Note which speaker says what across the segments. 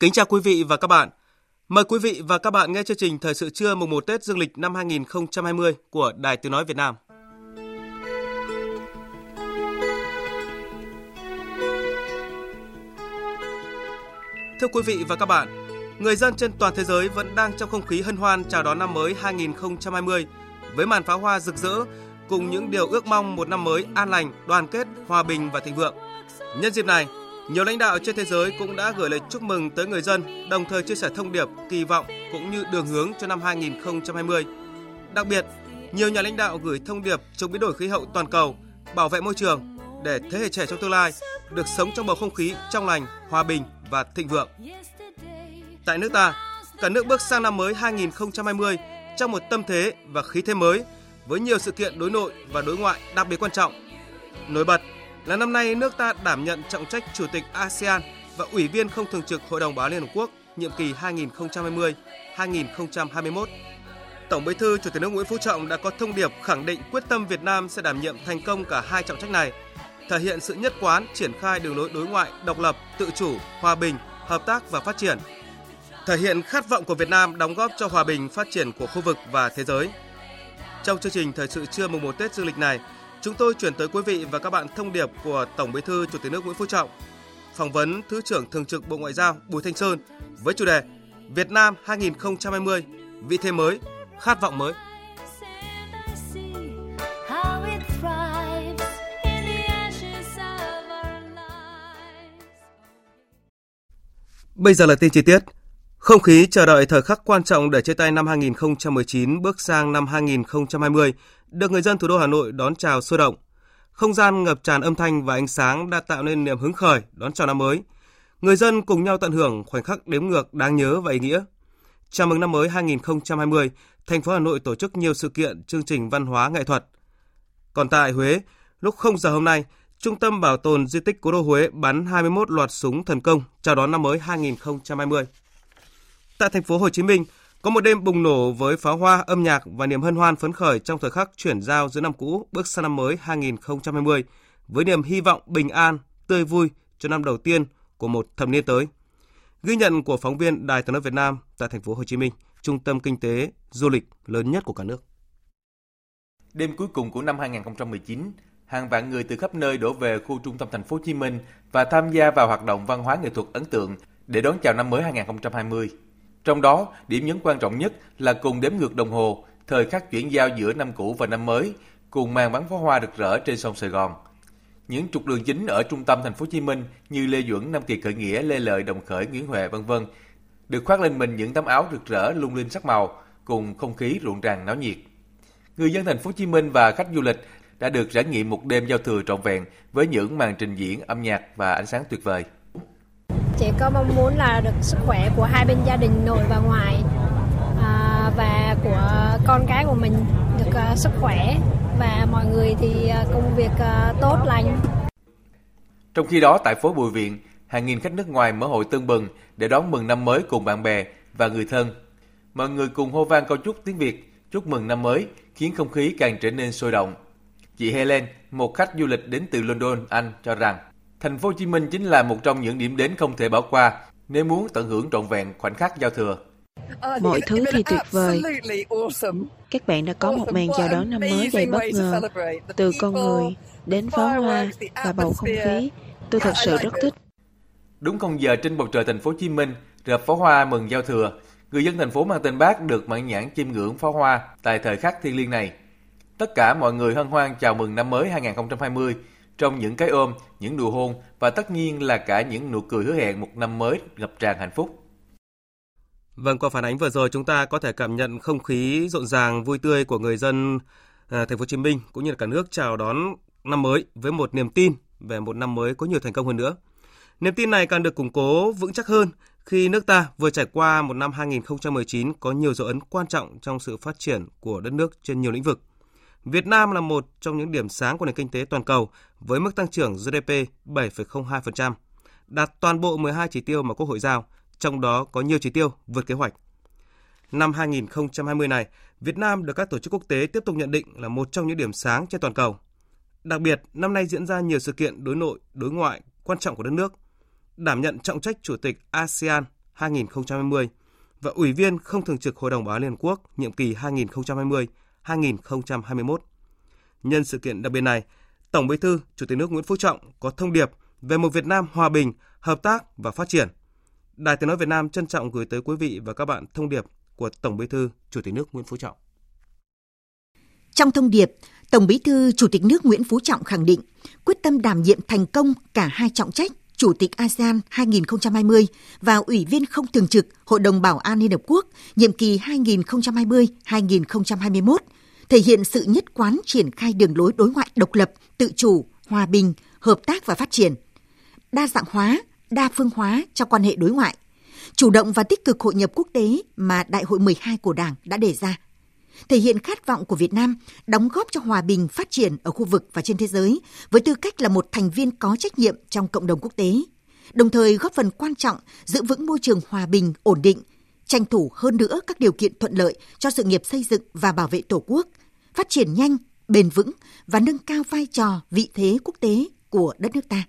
Speaker 1: Kính chào quý vị và các bạn. Mời quý vị và các bạn nghe chương trình Thời sự trưa mùng 1 Tết Dương lịch năm 2020 của Đài Tiếng Nói Việt Nam. Thưa quý vị và các bạn, người dân trên toàn thế giới vẫn đang trong không khí hân hoan chào đón năm mới 2020 với màn pháo hoa rực rỡ cùng những điều ước mong một năm mới an lành, đoàn kết, hòa bình và thịnh vượng. Nhân dịp này, nhiều lãnh đạo trên thế giới cũng đã gửi lời chúc mừng tới người dân, đồng thời chia sẻ thông điệp, kỳ vọng cũng như đường hướng cho năm 2020. Đặc biệt, nhiều nhà lãnh đạo gửi thông điệp chống biến đổi khí hậu toàn cầu, bảo vệ môi trường để thế hệ trẻ trong tương lai được sống trong bầu không khí trong lành, hòa bình và thịnh vượng. Tại nước ta, cả nước bước sang năm mới 2020 trong một tâm thế và khí thế mới với nhiều sự kiện đối nội và đối ngoại đặc biệt quan trọng. Nổi bật là năm nay nước ta đảm nhận trọng trách Chủ tịch ASEAN và Ủy viên không thường trực Hội đồng Bảo an Liên Hợp Quốc nhiệm kỳ 2020-2021. Tổng Bí thư Chủ tịch nước Nguyễn Phú Trọng đã có thông điệp khẳng định quyết tâm Việt Nam sẽ đảm nhiệm thành công cả hai trọng trách này, thể hiện sự nhất quán triển khai đường lối đối ngoại độc lập, tự chủ, hòa bình, hợp tác và phát triển, thể hiện khát vọng của Việt Nam đóng góp cho hòa bình phát triển của khu vực và thế giới. Trong chương trình thời sự trưa mùng 1 Tết dương lịch này, Chúng tôi chuyển tới quý vị và các bạn thông điệp của Tổng Bí thư Chủ tịch nước Nguyễn Phú Trọng. Phỏng vấn Thứ trưởng Thường trực Bộ Ngoại giao Bùi Thanh Sơn với chủ đề Việt Nam 2020, vị thế mới, khát vọng mới. Bây giờ là tin chi tiết. Không khí chờ đợi thời khắc quan trọng để chia tay năm 2019 bước sang năm 2020 được người dân thủ đô Hà Nội đón chào sôi động. Không gian ngập tràn âm thanh và ánh sáng đã tạo nên niềm hứng khởi đón chào năm mới. Người dân cùng nhau tận hưởng khoảnh khắc đếm ngược đáng nhớ và ý nghĩa. Chào mừng năm mới 2020, thành phố Hà Nội tổ chức nhiều sự kiện, chương trình văn hóa nghệ thuật. Còn tại Huế, lúc 0 giờ hôm nay, Trung tâm Bảo tồn Di tích Cố đô Huế bắn 21 loạt súng thần công chào đón năm mới 2020. Tại thành phố Hồ Chí Minh, có một đêm bùng nổ với pháo hoa, âm nhạc và niềm hân hoan phấn khởi trong thời khắc chuyển giao giữa năm cũ bước sang năm mới 2020 với niềm hy vọng bình an, tươi vui cho năm đầu tiên của một thập niên tới. Ghi nhận của phóng viên Đài Tiếng nói Việt Nam tại thành phố Hồ Chí Minh, trung tâm kinh tế du lịch lớn nhất của cả nước.
Speaker 2: Đêm cuối cùng của năm 2019, hàng vạn người từ khắp nơi đổ về khu trung tâm thành phố Hồ Chí Minh và tham gia vào hoạt động văn hóa nghệ thuật ấn tượng để đón chào năm mới 2020. Trong đó, điểm nhấn quan trọng nhất là cùng đếm ngược đồng hồ, thời khắc chuyển giao giữa năm cũ và năm mới, cùng màn bắn pháo hoa rực rỡ trên sông Sài Gòn. Những trục đường chính ở trung tâm thành phố Hồ Chí Minh như Lê Duẩn, Nam Kỳ Khởi Nghĩa, Lê Lợi, Đồng Khởi, Nguyễn Huệ vân vân được khoác lên mình những tấm áo rực rỡ lung linh sắc màu cùng không khí rộn ràng náo nhiệt. Người dân thành phố Hồ Chí Minh và khách du lịch đã được trải nghiệm một đêm giao thừa trọn vẹn với những màn trình diễn âm nhạc và ánh sáng tuyệt vời.
Speaker 3: Chị có mong muốn là được sức khỏe của hai bên gia đình nội và ngoại à, và của con cái của mình được uh, sức khỏe và mọi người thì uh, công việc uh, tốt lành.
Speaker 2: Trong khi đó tại phố Bùi Viện, hàng nghìn khách nước ngoài mở hội tương bừng để đón mừng năm mới cùng bạn bè và người thân. Mọi người cùng hô vang câu chúc tiếng Việt chúc mừng năm mới khiến không khí càng trở nên sôi động. Chị Helen, một khách du lịch đến từ London, Anh cho rằng Thành phố Hồ Chí Minh chính là một trong những điểm đến không thể bỏ qua nếu muốn tận hưởng trọn vẹn khoảnh khắc giao thừa.
Speaker 4: Mọi thứ thì tuyệt vời. Các bạn đã có một màn chào đón năm mới đầy bất ngờ, từ con người đến pháo hoa và bầu không khí. Tôi thật sự rất thích.
Speaker 2: Đúng không giờ trên bầu trời thành phố Hồ Chí Minh, rập pháo hoa mừng giao thừa, người dân thành phố mang tên Bác được mãn nhãn chiêm ngưỡng pháo hoa tại thời khắc thiêng liêng này. Tất cả mọi người hân hoan chào mừng năm mới 2020 trong những cái ôm, những nụ hôn và tất nhiên là cả những nụ cười hứa hẹn một năm mới ngập tràn hạnh phúc.
Speaker 1: Vâng, qua phản ánh vừa rồi chúng ta có thể cảm nhận không khí rộn ràng vui tươi của người dân à, thành phố Hồ Chí Minh cũng như là cả nước chào đón năm mới với một niềm tin về một năm mới có nhiều thành công hơn nữa. Niềm tin này càng được củng cố vững chắc hơn khi nước ta vừa trải qua một năm 2019 có nhiều dấu ấn quan trọng trong sự phát triển của đất nước trên nhiều lĩnh vực. Việt Nam là một trong những điểm sáng của nền kinh tế toàn cầu với mức tăng trưởng GDP 7,02%, đạt toàn bộ 12 chỉ tiêu mà Quốc hội giao, trong đó có nhiều chỉ tiêu vượt kế hoạch. Năm 2020 này, Việt Nam được các tổ chức quốc tế tiếp tục nhận định là một trong những điểm sáng trên toàn cầu. Đặc biệt, năm nay diễn ra nhiều sự kiện đối nội, đối ngoại quan trọng của đất nước, đảm nhận trọng trách Chủ tịch ASEAN 2020 và Ủy viên không thường trực Hội đồng Bảo an Liên Hợp Quốc nhiệm kỳ 2020. 2021. Nhân sự kiện đặc biệt này, Tổng Bí thư Chủ tịch nước Nguyễn Phú Trọng có thông điệp về một Việt Nam hòa bình, hợp tác và phát triển. Đài Tiếng nói Việt Nam trân trọng gửi tới quý vị và các bạn thông điệp của Tổng Bí thư Chủ tịch nước Nguyễn Phú Trọng.
Speaker 5: Trong thông điệp, Tổng Bí thư Chủ tịch nước Nguyễn Phú Trọng khẳng định quyết tâm đảm nhiệm thành công cả hai trọng trách Chủ tịch ASEAN 2020 và Ủy viên không thường trực Hội đồng Bảo an Liên Hợp Quốc nhiệm kỳ 2020-2021, thể hiện sự nhất quán triển khai đường lối đối ngoại độc lập, tự chủ, hòa bình, hợp tác và phát triển, đa dạng hóa, đa phương hóa trong quan hệ đối ngoại, chủ động và tích cực hội nhập quốc tế mà Đại hội 12 của Đảng đã đề ra – thể hiện khát vọng của Việt Nam đóng góp cho hòa bình phát triển ở khu vực và trên thế giới với tư cách là một thành viên có trách nhiệm trong cộng đồng quốc tế, đồng thời góp phần quan trọng giữ vững môi trường hòa bình, ổn định, tranh thủ hơn nữa các điều kiện thuận lợi cho sự nghiệp xây dựng và bảo vệ Tổ quốc, phát triển nhanh, bền vững và nâng cao vai trò, vị thế quốc tế của đất nước ta.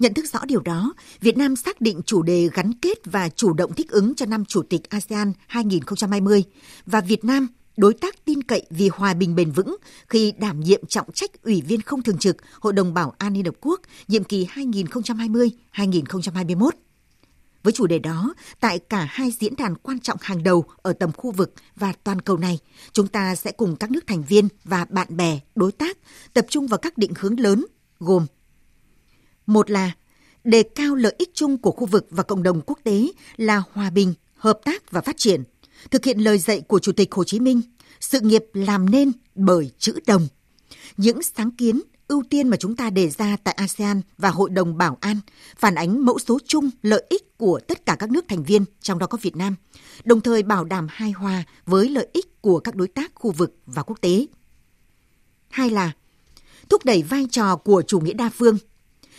Speaker 5: Nhận thức rõ điều đó, Việt Nam xác định chủ đề gắn kết và chủ động thích ứng cho năm Chủ tịch ASEAN 2020 và Việt Nam đối tác tin cậy vì hòa bình bền vững khi đảm nhiệm trọng trách Ủy viên không thường trực Hội đồng Bảo an Liên Hợp Quốc nhiệm kỳ 2020-2021. Với chủ đề đó, tại cả hai diễn đàn quan trọng hàng đầu ở tầm khu vực và toàn cầu này, chúng ta sẽ cùng các nước thành viên và bạn bè, đối tác tập trung vào các định hướng lớn gồm một là đề cao lợi ích chung của khu vực và cộng đồng quốc tế là hòa bình, hợp tác và phát triển, thực hiện lời dạy của Chủ tịch Hồ Chí Minh, sự nghiệp làm nên bởi chữ đồng. Những sáng kiến, ưu tiên mà chúng ta đề ra tại ASEAN và Hội đồng Bảo an phản ánh mẫu số chung lợi ích của tất cả các nước thành viên, trong đó có Việt Nam, đồng thời bảo đảm hài hòa với lợi ích của các đối tác khu vực và quốc tế. Hai là thúc đẩy vai trò của chủ nghĩa đa phương –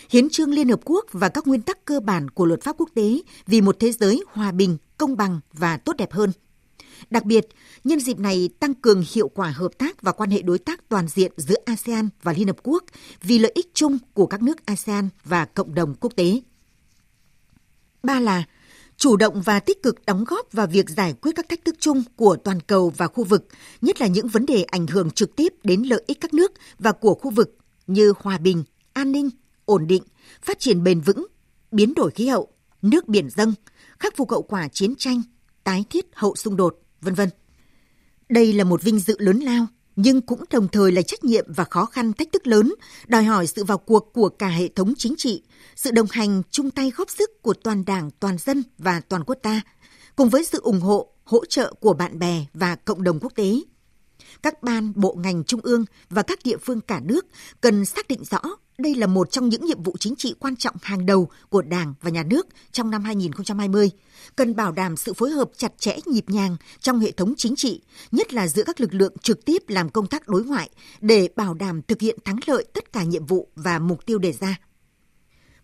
Speaker 5: Hiến trương Liên Hợp Quốc và các nguyên tắc cơ bản của luật pháp quốc tế vì một thế giới hòa bình, công bằng và tốt đẹp hơn. Đặc biệt, nhân dịp này tăng cường hiệu quả hợp tác và quan hệ đối tác toàn diện giữa ASEAN và Liên Hợp Quốc vì lợi ích chung của các nước ASEAN và cộng đồng quốc tế. Ba là chủ động và tích cực đóng góp vào việc giải quyết các thách thức chung của toàn cầu và khu vực, nhất là những vấn đề ảnh hưởng trực tiếp đến lợi ích các nước và của khu vực như hòa bình, an ninh, ổn định, phát triển bền vững, biến đổi khí hậu, nước biển dâng, khắc phục hậu quả chiến tranh, tái thiết hậu xung đột, vân vân. Đây là một vinh dự lớn lao, nhưng cũng đồng thời là trách nhiệm và khó khăn thách thức lớn, đòi hỏi sự vào cuộc của cả hệ thống chính trị, sự đồng hành chung tay góp sức của toàn đảng, toàn dân và toàn quốc ta, cùng với sự ủng hộ, hỗ trợ của bạn bè và cộng đồng quốc tế. Các ban, bộ ngành trung ương và các địa phương cả nước cần xác định rõ đây là một trong những nhiệm vụ chính trị quan trọng hàng đầu của Đảng và Nhà nước trong năm 2020, cần bảo đảm sự phối hợp chặt chẽ nhịp nhàng trong hệ thống chính trị, nhất là giữa các lực lượng trực tiếp làm công tác đối ngoại để bảo đảm thực hiện thắng lợi tất cả nhiệm vụ và mục tiêu đề ra.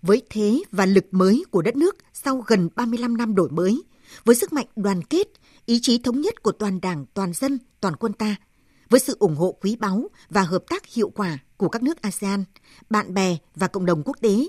Speaker 5: Với thế và lực mới của đất nước sau gần 35 năm đổi mới, với sức mạnh đoàn kết, ý chí thống nhất của toàn Đảng, toàn dân, toàn quân ta – với sự ủng hộ quý báu và hợp tác hiệu quả của các nước ASEAN, bạn bè và cộng đồng quốc tế,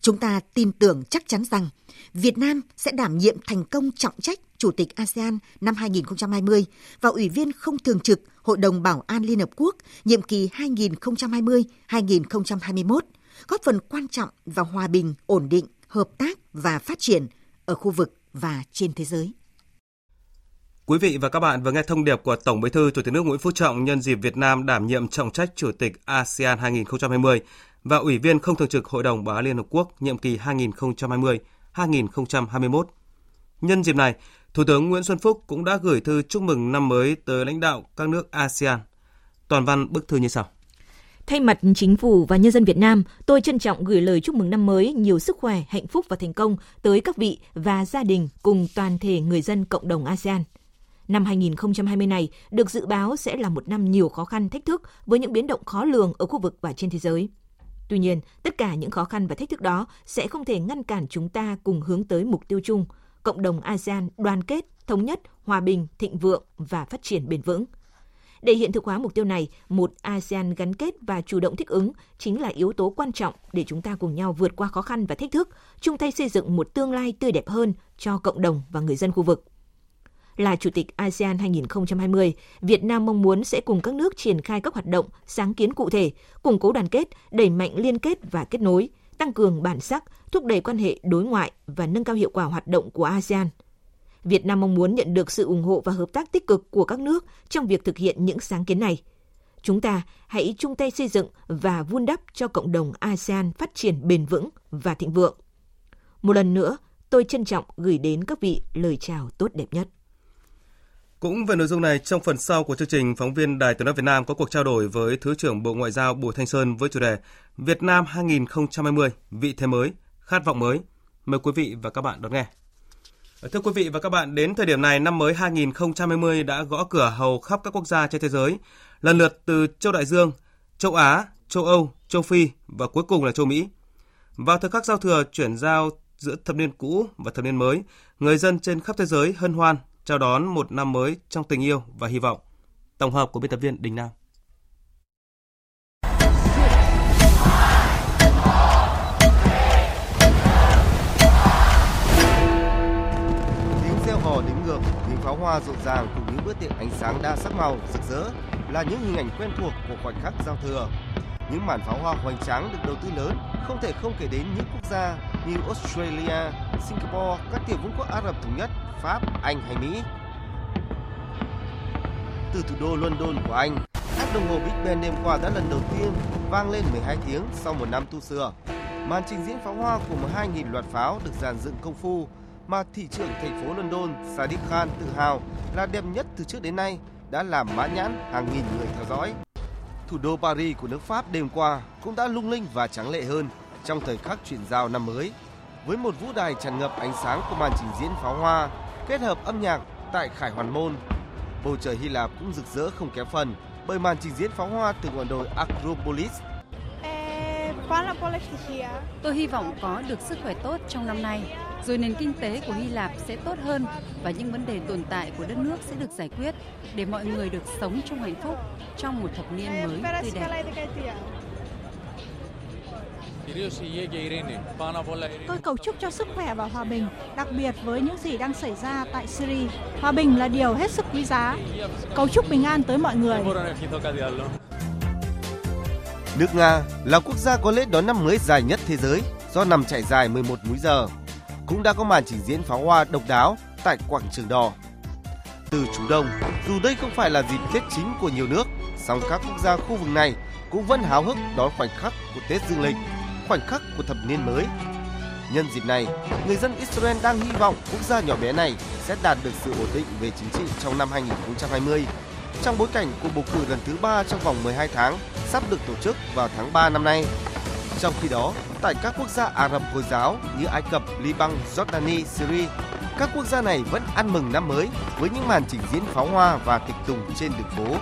Speaker 5: chúng ta tin tưởng chắc chắn rằng Việt Nam sẽ đảm nhiệm thành công trọng trách Chủ tịch ASEAN năm 2020 và Ủy viên không thường trực Hội đồng Bảo an Liên Hợp Quốc nhiệm kỳ 2020-2021, góp phần quan trọng vào hòa bình, ổn định, hợp tác và phát triển ở khu vực và trên thế giới.
Speaker 1: Quý vị và các bạn vừa nghe thông điệp của Tổng Bí thư Chủ tịch nước Nguyễn Phú Trọng nhân dịp Việt Nam đảm nhiệm trọng trách Chủ tịch ASEAN 2020 và Ủy viên không thường trực Hội đồng Bảo an Liên Hợp Quốc nhiệm kỳ 2020-2021. Nhân dịp này, Thủ tướng Nguyễn Xuân Phúc cũng đã gửi thư chúc mừng năm mới tới lãnh đạo các nước ASEAN. Toàn văn bức thư như sau.
Speaker 6: Thay mặt chính phủ và nhân dân Việt Nam, tôi trân trọng gửi lời chúc mừng năm mới nhiều sức khỏe, hạnh phúc và thành công tới các vị và gia đình cùng toàn thể người dân cộng đồng ASEAN. Năm 2020 này được dự báo sẽ là một năm nhiều khó khăn, thách thức với những biến động khó lường ở khu vực và trên thế giới. Tuy nhiên, tất cả những khó khăn và thách thức đó sẽ không thể ngăn cản chúng ta cùng hướng tới mục tiêu chung, cộng đồng ASEAN đoàn kết, thống nhất, hòa bình, thịnh vượng và phát triển bền vững. Để hiện thực hóa mục tiêu này, một ASEAN gắn kết và chủ động thích ứng chính là yếu tố quan trọng để chúng ta cùng nhau vượt qua khó khăn và thách thức, chung tay xây dựng một tương lai tươi đẹp hơn cho cộng đồng và người dân khu vực là Chủ tịch ASEAN 2020, Việt Nam mong muốn sẽ cùng các nước triển khai các hoạt động, sáng kiến cụ thể, củng cố đoàn kết, đẩy mạnh liên kết và kết nối, tăng cường bản sắc, thúc đẩy quan hệ đối ngoại và nâng cao hiệu quả hoạt động của ASEAN. Việt Nam mong muốn nhận được sự ủng hộ và hợp tác tích cực của các nước trong việc thực hiện những sáng kiến này. Chúng ta hãy chung tay xây dựng và vun đắp cho cộng đồng ASEAN phát triển bền vững và thịnh vượng. Một lần nữa, tôi trân trọng gửi đến các vị lời chào tốt đẹp nhất.
Speaker 1: Cũng về nội dung này, trong phần sau của chương trình, phóng viên Đài Tiếng nói Việt Nam có cuộc trao đổi với Thứ trưởng Bộ Ngoại giao Bùi Thanh Sơn với chủ đề Việt Nam 2020, vị thế mới, khát vọng mới. Mời quý vị và các bạn đón nghe. Thưa quý vị và các bạn, đến thời điểm này, năm mới 2020 đã gõ cửa hầu khắp các quốc gia trên thế giới, lần lượt từ châu Đại Dương, châu Á, châu Âu, châu Phi và cuối cùng là châu Mỹ. Vào thời khắc giao thừa chuyển giao giữa thập niên cũ và thập niên mới, người dân trên khắp thế giới hân hoan chào đón một năm mới trong tình yêu và hy vọng. Tổng hợp của biên tập viên Đình Nam.
Speaker 7: Tiếng reo hò đếm ngược, tiếng pháo hoa rộn ràng cùng những bữa tiệc ánh sáng đa sắc màu rực rỡ là những hình ảnh quen thuộc của khoảnh khắc giao thừa. Những màn pháo hoa hoành tráng được đầu tư lớn không thể không kể đến những quốc gia như Australia, Singapore, các tiểu vương quốc Ả Rập thống nhất Pháp, Anh hay Mỹ. Từ thủ đô London của Anh, hát đồng hồ Big Ben đêm qua đã lần đầu tiên vang lên 12 tiếng sau một năm tu sửa. Màn trình diễn pháo hoa của 12.000 loạt pháo được dàn dựng công phu mà thị trưởng thành phố London Sadiq Khan tự hào là đẹp nhất từ trước đến nay đã làm mãn nhãn hàng nghìn người theo dõi. Thủ đô Paris của nước Pháp đêm qua cũng đã lung linh và trắng lệ hơn trong thời khắc chuyển giao năm mới với một vũ đài tràn ngập ánh sáng của màn trình diễn pháo hoa, kết hợp âm nhạc tại Khải Hoàn Môn. Bầu trời Hy Lạp cũng rực rỡ không kém phần bởi màn trình diễn pháo hoa từ ngọn đồi Acropolis.
Speaker 8: Tôi hy vọng có được sức khỏe tốt trong năm nay, rồi nền kinh tế của Hy Lạp sẽ tốt hơn và những vấn đề tồn tại của đất nước sẽ được giải quyết để mọi người được sống trong hạnh phúc trong một thập niên mới tươi đẹp.
Speaker 9: Tôi cầu chúc cho sức khỏe và hòa bình, đặc biệt với những gì đang xảy ra tại Syria. Hòa bình là điều hết sức quý giá. Cầu chúc bình an tới mọi người.
Speaker 7: Nước Nga là quốc gia có lễ đón năm mới dài nhất thế giới do nằm trải dài 11 múi giờ. Cũng đã có màn trình diễn pháo hoa độc đáo tại quảng trường đỏ. Từ Trung Đông, dù đây không phải là dịp Tết chính của nhiều nước, song các quốc gia khu vực này cũng vẫn háo hức đón khoảnh khắc của Tết Dương lịch khoảnh khắc của thập niên mới. Nhân dịp này, người dân Israel đang hy vọng quốc gia nhỏ bé này sẽ đạt được sự ổn định về chính trị trong năm 2020 trong bối cảnh cuộc bầu cử lần thứ ba trong vòng 12 tháng sắp được tổ chức vào tháng 3 năm nay. Trong khi đó, tại các quốc gia Ả Rập Hồi giáo như Ai Cập, Liban, Jordani, Syria, các quốc gia này vẫn ăn mừng năm mới với những màn trình diễn pháo hoa và tiệc tùng trên đường phố.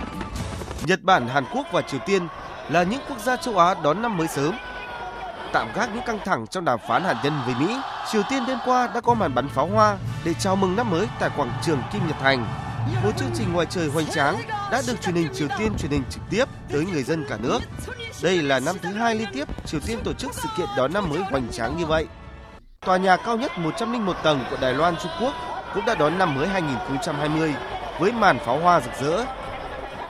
Speaker 7: Nhật Bản, Hàn Quốc và Triều Tiên là những quốc gia châu Á đón năm mới sớm tạm gác những căng thẳng trong đàm phán hạt nhân với Mỹ, Triều Tiên đêm qua đã có màn bắn pháo hoa để chào mừng năm mới tại quảng trường Kim Nhật Thành. Một chương trình ngoài trời hoành tráng đã được truyền hình Triều Tiên truyền hình trực tiếp tới người dân cả nước. Đây là năm thứ hai liên tiếp Triều Tiên tổ chức sự kiện đón năm mới hoành tráng như vậy. Tòa nhà cao nhất 101 tầng của Đài Loan Trung Quốc cũng đã đón năm mới 2020 với màn pháo hoa rực rỡ.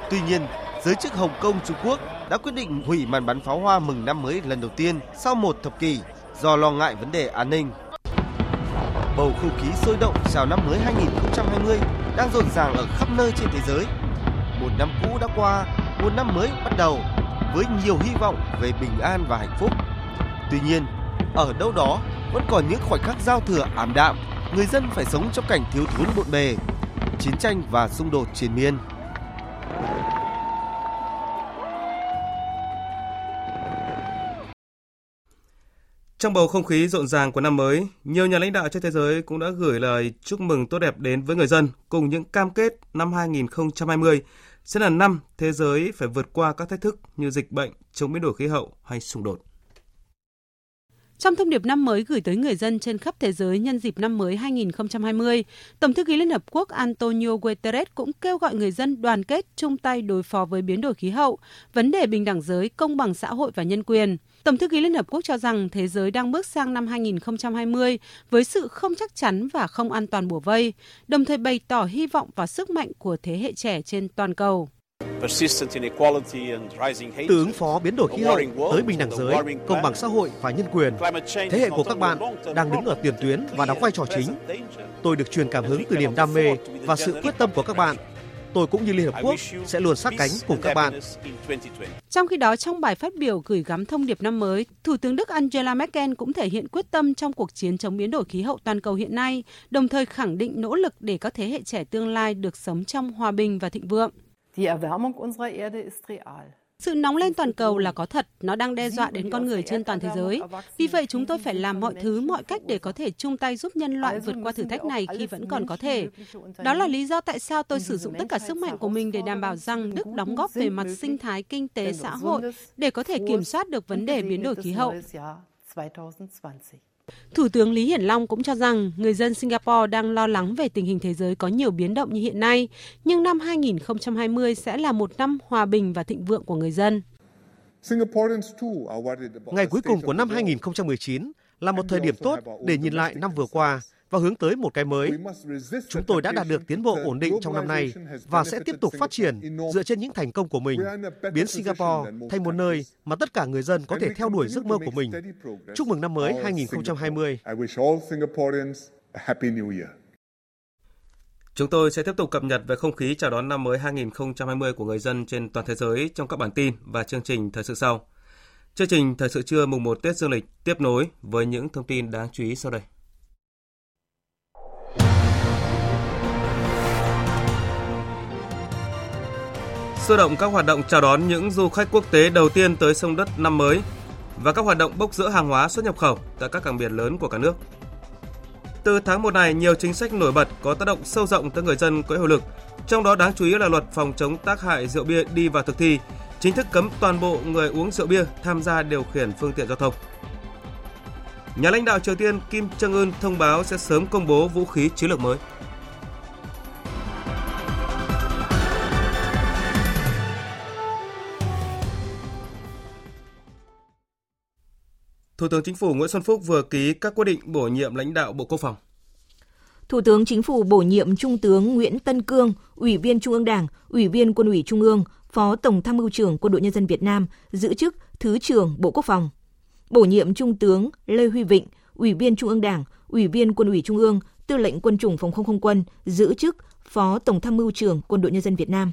Speaker 7: Tuy nhiên, giới chức Hồng Kông Trung Quốc đã quyết định hủy màn bắn pháo hoa mừng năm mới lần đầu tiên sau một thập kỷ do lo ngại vấn đề an ninh. Bầu không khí sôi động chào năm mới 2020 đang rộn ràng ở khắp nơi trên thế giới. Một năm cũ đã qua, một năm mới bắt đầu với nhiều hy vọng về bình an và hạnh phúc. Tuy nhiên, ở đâu đó vẫn còn những khoảnh khắc giao thừa ảm đạm, người dân phải sống trong cảnh thiếu thốn bộn bề, chiến tranh và xung đột triền miên.
Speaker 1: Trong bầu không khí rộn ràng của năm mới, nhiều nhà lãnh đạo trên thế giới cũng đã gửi lời chúc mừng tốt đẹp đến với người dân cùng những cam kết năm 2020 sẽ là năm thế giới phải vượt qua các thách thức như dịch bệnh, chống biến đổi khí hậu hay xung đột.
Speaker 8: Trong thông điệp năm mới gửi tới người dân trên khắp thế giới nhân dịp năm mới 2020, Tổng thư ký Liên Hợp Quốc Antonio Guterres cũng kêu gọi người dân đoàn kết chung tay đối phó với biến đổi khí hậu, vấn đề bình đẳng giới, công bằng xã hội và nhân quyền. Tổng thư ký Liên Hợp Quốc cho rằng thế giới đang bước sang năm 2020 với sự không chắc chắn và không an toàn bủa vây, đồng thời bày tỏ hy vọng vào sức mạnh của thế hệ trẻ trên toàn cầu.
Speaker 10: Từ ứng phó biến đổi khí hậu tới bình đẳng giới, công bằng xã hội và nhân quyền, thế hệ của các bạn đang đứng ở tiền tuyến và đóng vai trò chính. Tôi được truyền cảm hứng từ niềm đam mê và sự quyết tâm của các bạn. Tôi cũng như Liên Hợp Quốc sẽ luôn sát cánh cùng các bạn.
Speaker 8: Trong khi đó, trong bài phát biểu gửi gắm thông điệp năm mới, Thủ tướng Đức Angela Merkel cũng thể hiện quyết tâm trong cuộc chiến chống biến đổi khí hậu toàn cầu hiện nay, đồng thời khẳng định nỗ lực để các thế hệ trẻ tương lai được sống trong hòa bình và thịnh vượng. Sự nóng lên toàn cầu là có thật, nó đang đe dọa đến con người trên toàn thế giới. Vì vậy chúng tôi phải làm mọi thứ, mọi cách để có thể chung tay giúp nhân loại vượt qua thử thách này khi vẫn còn có thể. Đó là lý do tại sao tôi sử dụng tất cả sức mạnh của mình để đảm bảo rằng Đức đóng góp về mặt sinh thái, kinh tế, xã hội để có thể kiểm soát được vấn đề biến đổi khí hậu. Thủ tướng Lý Hiển Long cũng cho rằng người dân Singapore đang lo lắng về tình hình thế giới có nhiều biến động như hiện nay, nhưng năm 2020 sẽ là một năm hòa bình và thịnh vượng của người dân.
Speaker 10: Ngày cuối cùng của năm 2019 là một thời điểm tốt để nhìn lại năm vừa qua và hướng tới một cái mới. Chúng tôi đã đạt được tiến bộ ổn định trong năm nay và sẽ tiếp tục phát triển dựa trên những thành công của mình, biến Singapore thành một nơi mà tất cả người dân có thể theo đuổi giấc mơ của mình. Chúc mừng năm mới 2020.
Speaker 1: Chúng tôi sẽ tiếp tục cập nhật về không khí chào đón năm mới 2020 của người dân trên toàn thế giới trong các bản tin và chương trình thời sự sau. Chương trình Thời sự trưa mùng 1 Tết Dương lịch tiếp nối với những thông tin đáng chú ý sau đây. Sôi động các hoạt động chào đón những du khách quốc tế đầu tiên tới sông đất năm mới và các hoạt động bốc rỡ hàng hóa xuất nhập khẩu tại các cảng biển lớn của cả nước. Từ tháng 1 này, nhiều chính sách nổi bật có tác động sâu rộng tới người dân có hiệu lực, trong đó đáng chú ý là luật phòng chống tác hại rượu bia đi vào thực thi, chính thức cấm toàn bộ người uống rượu bia tham gia điều khiển phương tiện giao thông. Nhà lãnh đạo Triều Tiên Kim Jong Un thông báo sẽ sớm công bố vũ khí chiến lược mới. Thủ tướng Chính phủ Nguyễn Xuân Phúc vừa ký các quyết định bổ nhiệm lãnh đạo Bộ Quốc phòng.
Speaker 6: Thủ tướng Chính phủ bổ nhiệm Trung tướng Nguyễn Tân Cương, Ủy viên Trung ương Đảng, Ủy viên Quân ủy Trung ương, Phó Tổng tham mưu trưởng Quân đội Nhân dân Việt Nam, giữ chức Thứ trưởng Bộ Quốc phòng. Bổ nhiệm Trung tướng Lê Huy Vịnh, Ủy viên Trung ương Đảng, Ủy viên Quân ủy Trung ương, Tư lệnh Quân chủng Phòng không không quân, giữ chức Phó Tổng tham mưu trưởng Quân đội Nhân dân Việt Nam.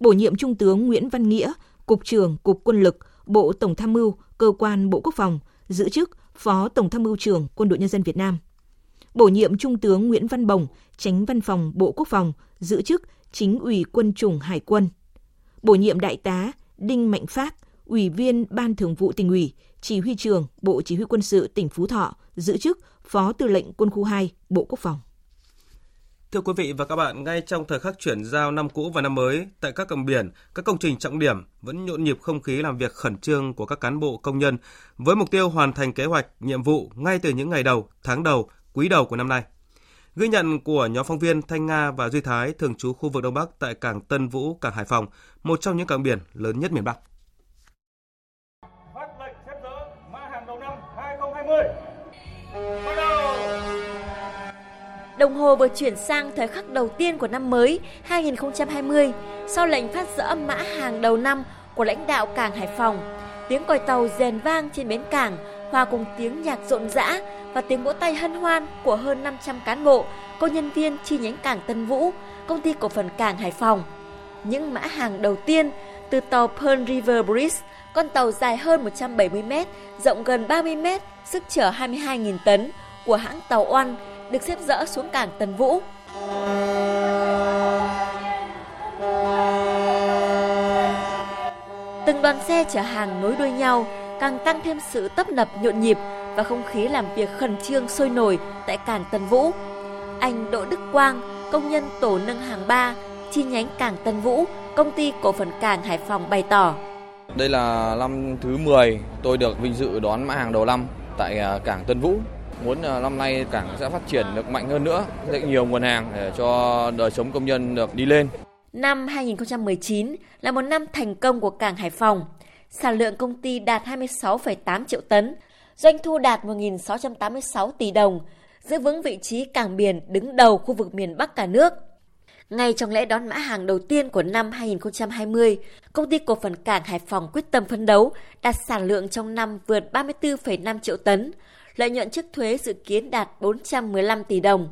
Speaker 6: Bổ nhiệm Trung tướng Nguyễn Văn Nghĩa, Cục trưởng Cục Quân lực, Bộ Tổng tham mưu, Cơ quan Bộ Quốc phòng, giữ chức Phó Tổng tham mưu trưởng Quân đội Nhân dân Việt Nam. Bổ nhiệm Trung tướng Nguyễn Văn Bồng, Tránh Văn phòng Bộ Quốc phòng, giữ chức Chính ủy Quân chủng Hải quân. Bổ nhiệm Đại tá Đinh Mạnh Phát, Ủy viên Ban Thường vụ tỉnh ủy, Chỉ huy trưởng Bộ Chỉ huy quân sự tỉnh Phú Thọ, giữ chức Phó Tư lệnh Quân khu 2, Bộ Quốc phòng.
Speaker 1: Thưa quý vị và các bạn, ngay trong thời khắc chuyển giao năm cũ và năm mới, tại các cảng biển, các công trình trọng điểm vẫn nhộn nhịp không khí làm việc khẩn trương của các cán bộ công nhân với mục tiêu hoàn thành kế hoạch, nhiệm vụ ngay từ những ngày đầu, tháng đầu, quý đầu của năm nay. Ghi nhận của nhóm phóng viên Thanh Nga và Duy Thái thường trú khu vực Đông Bắc tại cảng Tân Vũ, cảng Hải Phòng, một trong những cảng biển lớn nhất miền Bắc.
Speaker 11: Đồng hồ vừa chuyển sang thời khắc đầu tiên của năm mới 2020 sau lệnh phát dỡ mã hàng đầu năm của lãnh đạo cảng Hải Phòng. Tiếng còi tàu rèn vang trên bến cảng hòa cùng tiếng nhạc rộn rã và tiếng vỗ tay hân hoan của hơn 500 cán bộ, công nhân viên chi nhánh cảng Tân Vũ, công ty cổ phần cảng Hải Phòng. Những mã hàng đầu tiên từ tàu Pearl River Bridge, con tàu dài hơn 170 mét, rộng gần 30 mét, sức chở 22.000 tấn của hãng tàu Oan được xếp dỡ xuống cảng Tân Vũ. Từng đoàn xe chở hàng nối đuôi nhau càng tăng thêm sự tấp nập nhộn nhịp và không khí làm việc khẩn trương sôi nổi tại cảng Tân Vũ. Anh Đỗ Đức Quang, công nhân tổ nâng hàng 3, chi nhánh cảng Tân Vũ, công ty cổ phần cảng Hải Phòng bày tỏ.
Speaker 12: Đây là năm thứ 10 tôi được vinh dự đón mã hàng đầu năm tại à, cảng Tân Vũ. Muốn ờ, năm nay cảng sẽ phát triển được mạnh hơn nữa, sẽ nhiều nguồn hàng để cho đời sống công nhân được đi lên.
Speaker 11: Năm 2019 là một năm thành công của cảng Hải Phòng. Sản lượng công ty đạt 26,8 triệu tấn, doanh thu đạt 1.686 tỷ đồng, giữ vững vị trí cảng biển đứng đầu khu vực miền Bắc cả nước. Ngay trong lễ đón mã hàng đầu tiên của năm 2020, công ty cổ phần cảng Hải Phòng quyết tâm phấn đấu đạt sản lượng trong năm vượt 34,5 triệu tấn, lợi nhuận trước thuế dự kiến đạt 415 tỷ đồng.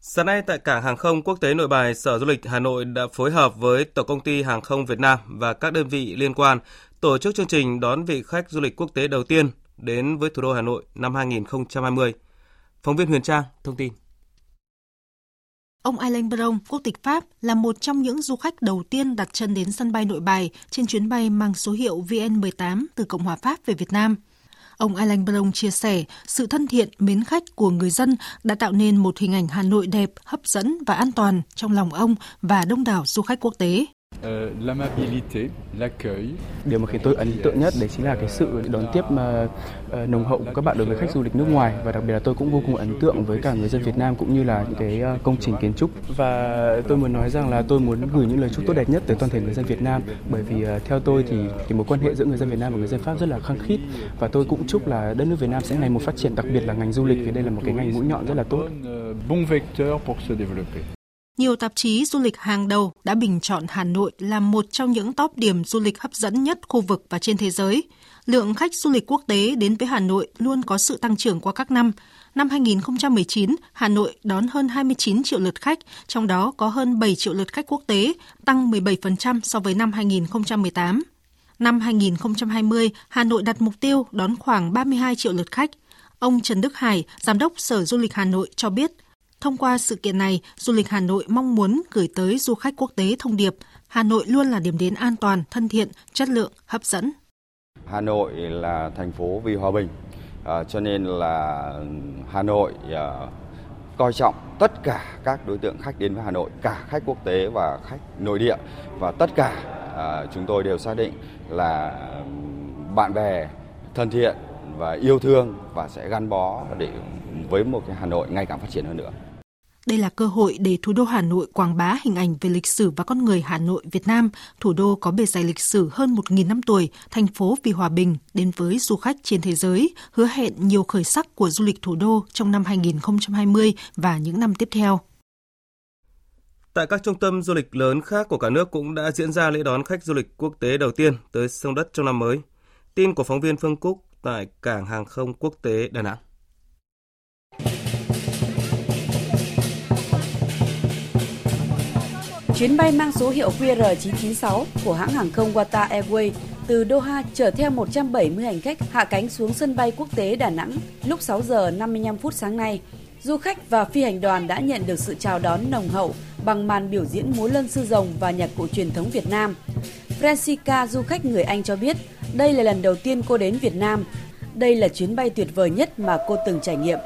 Speaker 1: Sáng nay tại cảng hàng không quốc tế Nội Bài, Sở Du lịch Hà Nội đã phối hợp với Tổng công ty Hàng không Việt Nam và các đơn vị liên quan tổ chức chương trình đón vị khách du lịch quốc tế đầu tiên đến với thủ đô Hà Nội năm 2020. Phóng viên Huyền Trang thông tin.
Speaker 13: Ông Alain Bron, quốc tịch Pháp, là một trong những du khách đầu tiên đặt chân đến sân bay nội bài trên chuyến bay mang số hiệu VN18 từ Cộng hòa Pháp về Việt Nam. Ông Alan Blong chia sẻ, sự thân thiện, mến khách của người dân đã tạo nên một hình ảnh Hà Nội đẹp, hấp dẫn và an toàn trong lòng ông và đông đảo du khách quốc tế.
Speaker 14: Euh, l'amabilité, l'accueil.
Speaker 15: Điều mà khiến tôi ấn tượng nhất đấy chính là cái sự đón tiếp mà uh, nồng hậu của các bạn đối với khách du lịch nước ngoài và đặc biệt là tôi cũng vô cùng ấn tượng với cả người dân Việt Nam cũng như là những cái uh, công trình kiến trúc và tôi muốn nói rằng là tôi muốn gửi những lời chúc tốt đẹp nhất tới toàn thể người dân Việt Nam bởi vì theo tôi thì cái mối quan hệ giữa người dân Việt Nam và người dân Pháp rất là khăng khít và tôi cũng chúc là đất nước Việt Nam sẽ ngày một phát triển đặc biệt là ngành du lịch vì đây là một cái ngành mũi nhọn rất là tốt.
Speaker 14: Bon vecteur pour se développer.
Speaker 13: Nhiều tạp chí du lịch hàng đầu đã bình chọn Hà Nội là một trong những top điểm du lịch hấp dẫn nhất khu vực và trên thế giới. Lượng khách du lịch quốc tế đến với Hà Nội luôn có sự tăng trưởng qua các năm. Năm 2019, Hà Nội đón hơn 29 triệu lượt khách, trong đó có hơn 7 triệu lượt khách quốc tế, tăng 17% so với năm 2018. Năm 2020, Hà Nội đặt mục tiêu đón khoảng 32 triệu lượt khách. Ông Trần Đức Hải, Giám đốc Sở Du lịch Hà Nội cho biết, Thông qua sự kiện này, du lịch Hà Nội mong muốn gửi tới du khách quốc tế thông điệp Hà Nội luôn là điểm đến an toàn, thân thiện, chất lượng, hấp dẫn.
Speaker 16: Hà Nội là thành phố vì hòa bình, à, cho nên là Hà Nội à, coi trọng tất cả các đối tượng khách đến với Hà Nội, cả khách quốc tế và khách nội địa và tất cả à, chúng tôi đều xác định là bạn bè thân thiện và yêu thương và sẽ gắn bó để với một cái Hà Nội ngày càng phát triển hơn nữa.
Speaker 13: Đây là cơ hội để thủ đô Hà Nội quảng bá hình ảnh về lịch sử và con người Hà Nội, Việt Nam, thủ đô có bề dày lịch sử hơn 1.000 năm tuổi, thành phố vì hòa bình, đến với du khách trên thế giới, hứa hẹn nhiều khởi sắc của du lịch thủ đô trong năm 2020 và những năm tiếp theo.
Speaker 1: Tại các trung tâm du lịch lớn khác của cả nước cũng đã diễn ra lễ đón khách du lịch quốc tế đầu tiên tới sông đất trong năm mới. Tin của phóng viên Phương Cúc tại Cảng Hàng không Quốc tế Đà Nẵng.
Speaker 17: Chuyến bay mang số hiệu QR996 của hãng hàng không Qatar Airways từ Doha chở theo 170 hành khách hạ cánh xuống sân bay quốc tế Đà Nẵng lúc 6 giờ 55 phút sáng nay. Du khách và phi hành đoàn đã nhận được sự chào đón nồng hậu bằng màn biểu diễn múa lân sư rồng và nhạc cụ truyền thống Việt Nam. Francisca, du khách người Anh cho biết, đây là lần đầu tiên cô đến Việt Nam. Đây là chuyến bay tuyệt vời nhất mà cô từng trải nghiệm.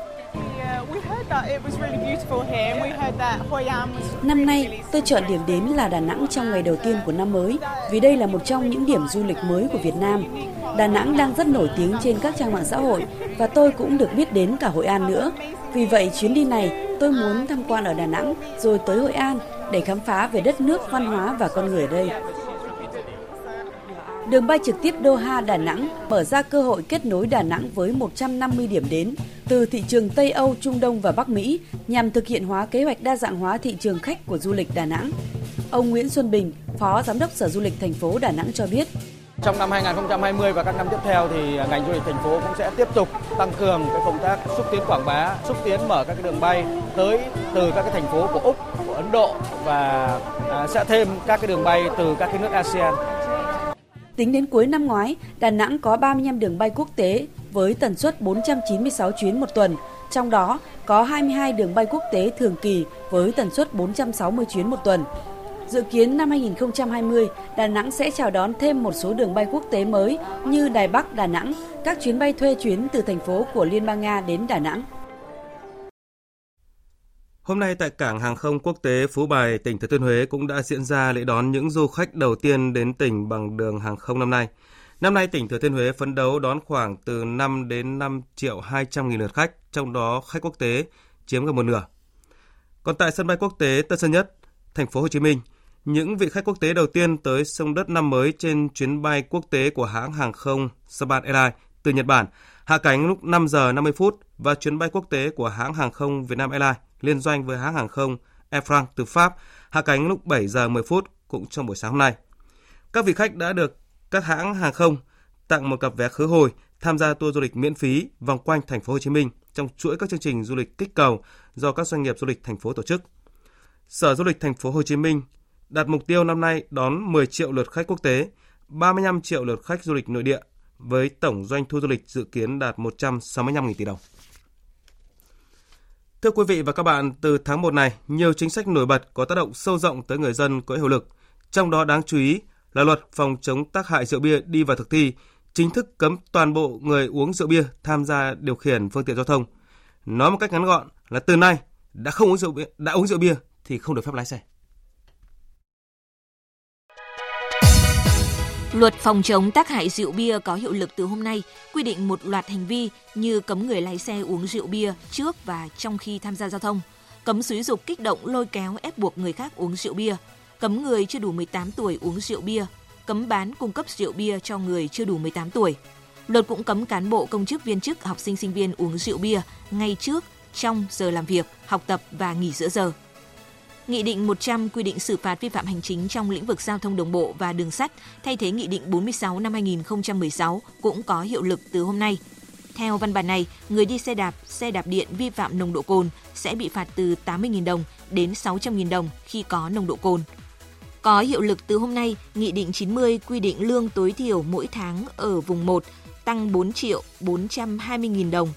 Speaker 17: Năm nay, tôi chọn điểm đến là Đà Nẵng trong ngày đầu tiên của năm mới vì đây là một trong những điểm du lịch mới của Việt Nam. Đà Nẵng đang rất nổi tiếng trên các trang mạng xã hội và tôi cũng được biết đến cả Hội An nữa. Vì vậy, chuyến đi này tôi muốn tham quan ở Đà Nẵng rồi tới Hội An để khám phá về đất nước, văn hóa và con người ở đây. Đường bay trực tiếp Doha Đà Nẵng mở ra cơ hội kết nối Đà Nẵng với 150 điểm đến từ thị trường Tây Âu, Trung Đông và Bắc Mỹ nhằm thực hiện hóa kế hoạch đa dạng hóa thị trường khách của du lịch Đà Nẵng. Ông Nguyễn Xuân Bình, Phó Giám đốc Sở Du lịch thành phố Đà Nẵng cho biết.
Speaker 18: Trong năm 2020 và các năm tiếp theo thì ngành du lịch thành phố cũng sẽ tiếp tục tăng cường cái công tác xúc tiến quảng bá, xúc tiến mở các cái đường bay tới từ các cái thành phố của Úc, của Ấn Độ và à, sẽ thêm các cái đường bay từ các cái nước ASEAN.
Speaker 17: Tính đến cuối năm ngoái, Đà Nẵng có 35 đường bay quốc tế với tần suất 496 chuyến một tuần, trong đó có 22 đường bay quốc tế thường kỳ với tần suất 460 chuyến một tuần. Dự kiến năm 2020, Đà Nẵng sẽ chào đón thêm một số đường bay quốc tế mới như Đài Bắc Đà Nẵng, các chuyến bay thuê chuyến từ thành phố của Liên bang Nga đến Đà Nẵng.
Speaker 1: Hôm nay tại cảng hàng không quốc tế Phú Bài, tỉnh Thừa Thiên Huế cũng đã diễn ra lễ đón những du khách đầu tiên đến tỉnh bằng đường hàng không năm nay. Năm nay tỉnh Thừa Thiên Huế phấn đấu đón khoảng từ 5 đến 5 triệu 200 nghìn lượt khách, trong đó khách quốc tế chiếm gần một nửa. Còn tại sân bay quốc tế Tân Sơn Nhất, thành phố Hồ Chí Minh, những vị khách quốc tế đầu tiên tới sông đất năm mới trên chuyến bay quốc tế của hãng hàng không Saban Airlines từ Nhật Bản hạ cánh lúc 5 giờ 50 phút và chuyến bay quốc tế của hãng hàng không Vietnam Airlines liên doanh với hãng hàng không Air France từ Pháp hạ cánh lúc 7 giờ 10 phút cũng trong buổi sáng hôm nay. Các vị khách đã được các hãng hàng không tặng một cặp vé khứ hồi tham gia tour du lịch miễn phí vòng quanh thành phố Hồ Chí Minh trong chuỗi các chương trình du lịch kích cầu do các doanh nghiệp du lịch thành phố tổ chức. Sở Du lịch thành phố Hồ Chí Minh đặt mục tiêu năm nay đón 10 triệu lượt khách quốc tế, 35 triệu lượt khách du lịch nội địa với tổng doanh thu du lịch dự kiến đạt 165.000 tỷ đồng. Thưa quý vị và các bạn, từ tháng 1 này, nhiều chính sách nổi bật có tác động sâu rộng tới người dân có hiệu lực. Trong đó đáng chú ý là luật phòng chống tác hại rượu bia đi vào thực thi, chính thức cấm toàn bộ người uống rượu bia tham gia điều khiển phương tiện giao thông. Nói một cách ngắn gọn là từ nay đã không uống rượu bia, đã uống rượu bia thì không được phép lái xe.
Speaker 6: Luật phòng chống tác hại rượu bia có hiệu lực từ hôm nay, quy định một loạt hành vi như cấm người lái xe uống rượu bia trước và trong khi tham gia giao thông, cấm xúi dục kích động lôi kéo ép buộc người khác uống rượu bia, cấm người chưa đủ 18 tuổi uống rượu bia, cấm bán cung cấp rượu bia cho người chưa đủ 18 tuổi. Luật cũng cấm cán bộ công chức viên chức, học sinh sinh viên uống rượu bia ngay trước, trong giờ làm việc, học tập và nghỉ giữa giờ. Nghị định 100 quy định xử phạt vi phạm hành chính trong lĩnh vực giao thông đường bộ và đường sắt thay thế Nghị định 46 năm 2016 cũng có hiệu lực từ hôm nay. Theo văn bản này, người đi xe đạp, xe đạp điện vi phạm nồng độ cồn sẽ bị phạt từ 80.000 đồng đến 600.000 đồng khi có nồng độ cồn. Có hiệu lực từ hôm nay, Nghị định 90 quy định lương tối thiểu mỗi tháng ở vùng 1 tăng 4 triệu 420.000 đồng,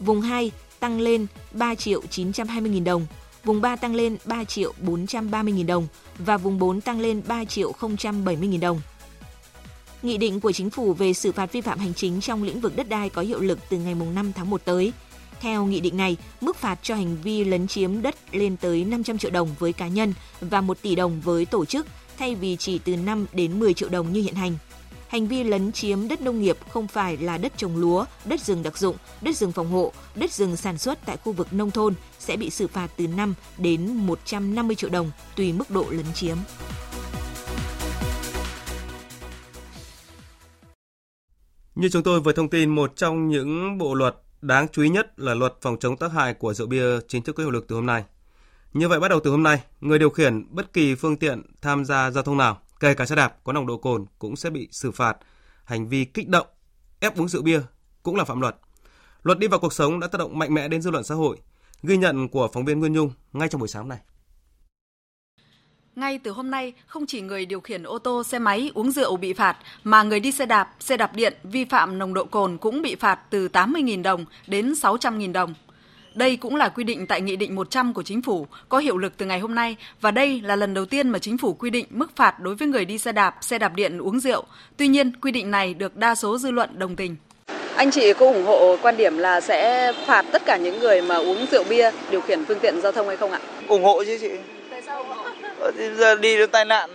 Speaker 6: vùng 2 tăng lên 3 triệu 920.000 đồng, vùng 3 tăng lên 3 triệu 430.000 đồng và vùng 4 tăng lên 3 triệu 070.000 đồng. Nghị định của Chính phủ về xử phạt vi phạm hành chính trong lĩnh vực đất đai có hiệu lực từ ngày 5 tháng 1 tới. Theo nghị định này, mức phạt cho hành vi lấn chiếm đất lên tới 500 triệu đồng với cá nhân và 1 tỷ đồng với tổ chức thay vì chỉ từ 5 đến 10 triệu đồng như hiện hành. Hành vi lấn chiếm đất nông nghiệp không phải là đất trồng lúa, đất rừng đặc dụng, đất rừng phòng hộ, đất rừng sản xuất tại khu vực nông thôn sẽ bị xử phạt từ 5 đến 150 triệu đồng tùy mức độ lấn chiếm.
Speaker 1: Như chúng tôi vừa thông tin, một trong những bộ luật đáng chú ý nhất là luật phòng chống tác hại của rượu bia chính thức có hiệu lực từ hôm nay. Như vậy bắt đầu từ hôm nay, người điều khiển bất kỳ phương tiện tham gia giao thông nào, kể cả xe đạp có nồng độ cồn cũng sẽ bị xử phạt. Hành vi kích động, ép uống rượu bia cũng là phạm luật. Luật đi vào cuộc sống đã tác động mạnh mẽ đến dư luận xã hội. Ghi nhận của phóng viên Nguyên Nhung ngay trong buổi sáng này.
Speaker 19: Ngay từ hôm nay, không chỉ người điều khiển ô tô, xe máy uống rượu bị phạt, mà người đi xe đạp, xe đạp điện vi phạm nồng độ cồn cũng bị phạt từ 80.000 đồng đến 600.000 đồng. Đây cũng là quy định tại Nghị định 100 của Chính phủ, có hiệu lực từ ngày hôm nay và đây là lần đầu tiên mà Chính phủ quy định mức phạt đối với người đi xe đạp, xe đạp điện uống rượu. Tuy nhiên, quy định này được đa số dư luận đồng tình.
Speaker 20: Anh chị có ủng hộ quan điểm là sẽ phạt tất cả những người mà uống rượu bia điều khiển phương tiện giao thông hay không ạ?
Speaker 21: ủng hộ chứ chị
Speaker 20: Tại sao ủng hộ?
Speaker 21: Ờ, thì giờ đi đến tai nạn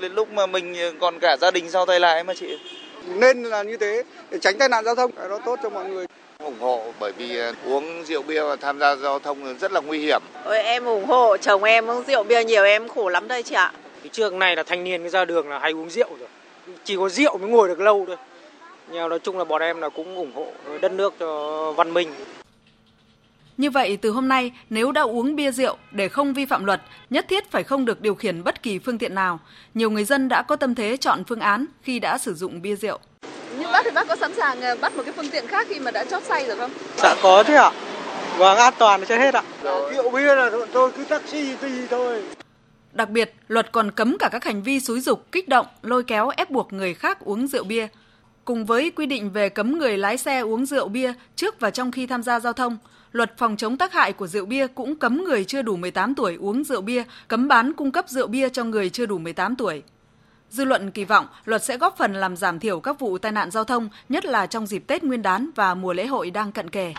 Speaker 21: đến lúc mà mình còn cả gia đình sau tay lái mà chị
Speaker 22: nên là như thế để tránh tai nạn giao thông nó tốt cho mọi người
Speaker 21: ủng hộ bởi vì ờ, uống rượu bia và tham gia giao thông rất là nguy hiểm
Speaker 23: Ôi, em ủng hộ chồng em uống rượu bia nhiều em khổ lắm đây chị ạ.
Speaker 24: Cái trường này là thanh niên cái ra đường là hay uống rượu rồi. Chỉ có rượu mới ngồi được lâu thôi. Nhưng nói chung là bọn em là cũng ủng hộ đất nước cho văn minh.
Speaker 19: Như vậy, từ hôm nay, nếu đã uống bia rượu để không vi phạm luật, nhất thiết phải không được điều khiển bất kỳ phương tiện nào. Nhiều người dân đã có tâm thế chọn phương án khi đã sử dụng bia rượu.
Speaker 20: Nhưng bác thì bác có sẵn sàng ờ, bắt một cái phương tiện khác khi mà đã chót say rồi không?
Speaker 24: Dạ có thế ạ.
Speaker 22: Vâng, an toàn trên hết ạ. Rượu bia là tôi cứ taxi tùy thôi.
Speaker 19: Đặc biệt, luật còn cấm cả các hành vi xúi dục, kích động, lôi kéo ép buộc người khác uống rượu bia. Cùng với quy định về cấm người lái xe uống rượu bia trước và trong khi tham gia giao thông, luật phòng chống tác hại của rượu bia cũng cấm người chưa đủ 18 tuổi uống rượu bia, cấm bán cung cấp rượu bia cho người chưa đủ 18 tuổi. Dư luận kỳ vọng luật sẽ góp phần làm giảm thiểu các vụ tai nạn giao thông, nhất là trong dịp Tết Nguyên đán và mùa lễ hội đang cận kề.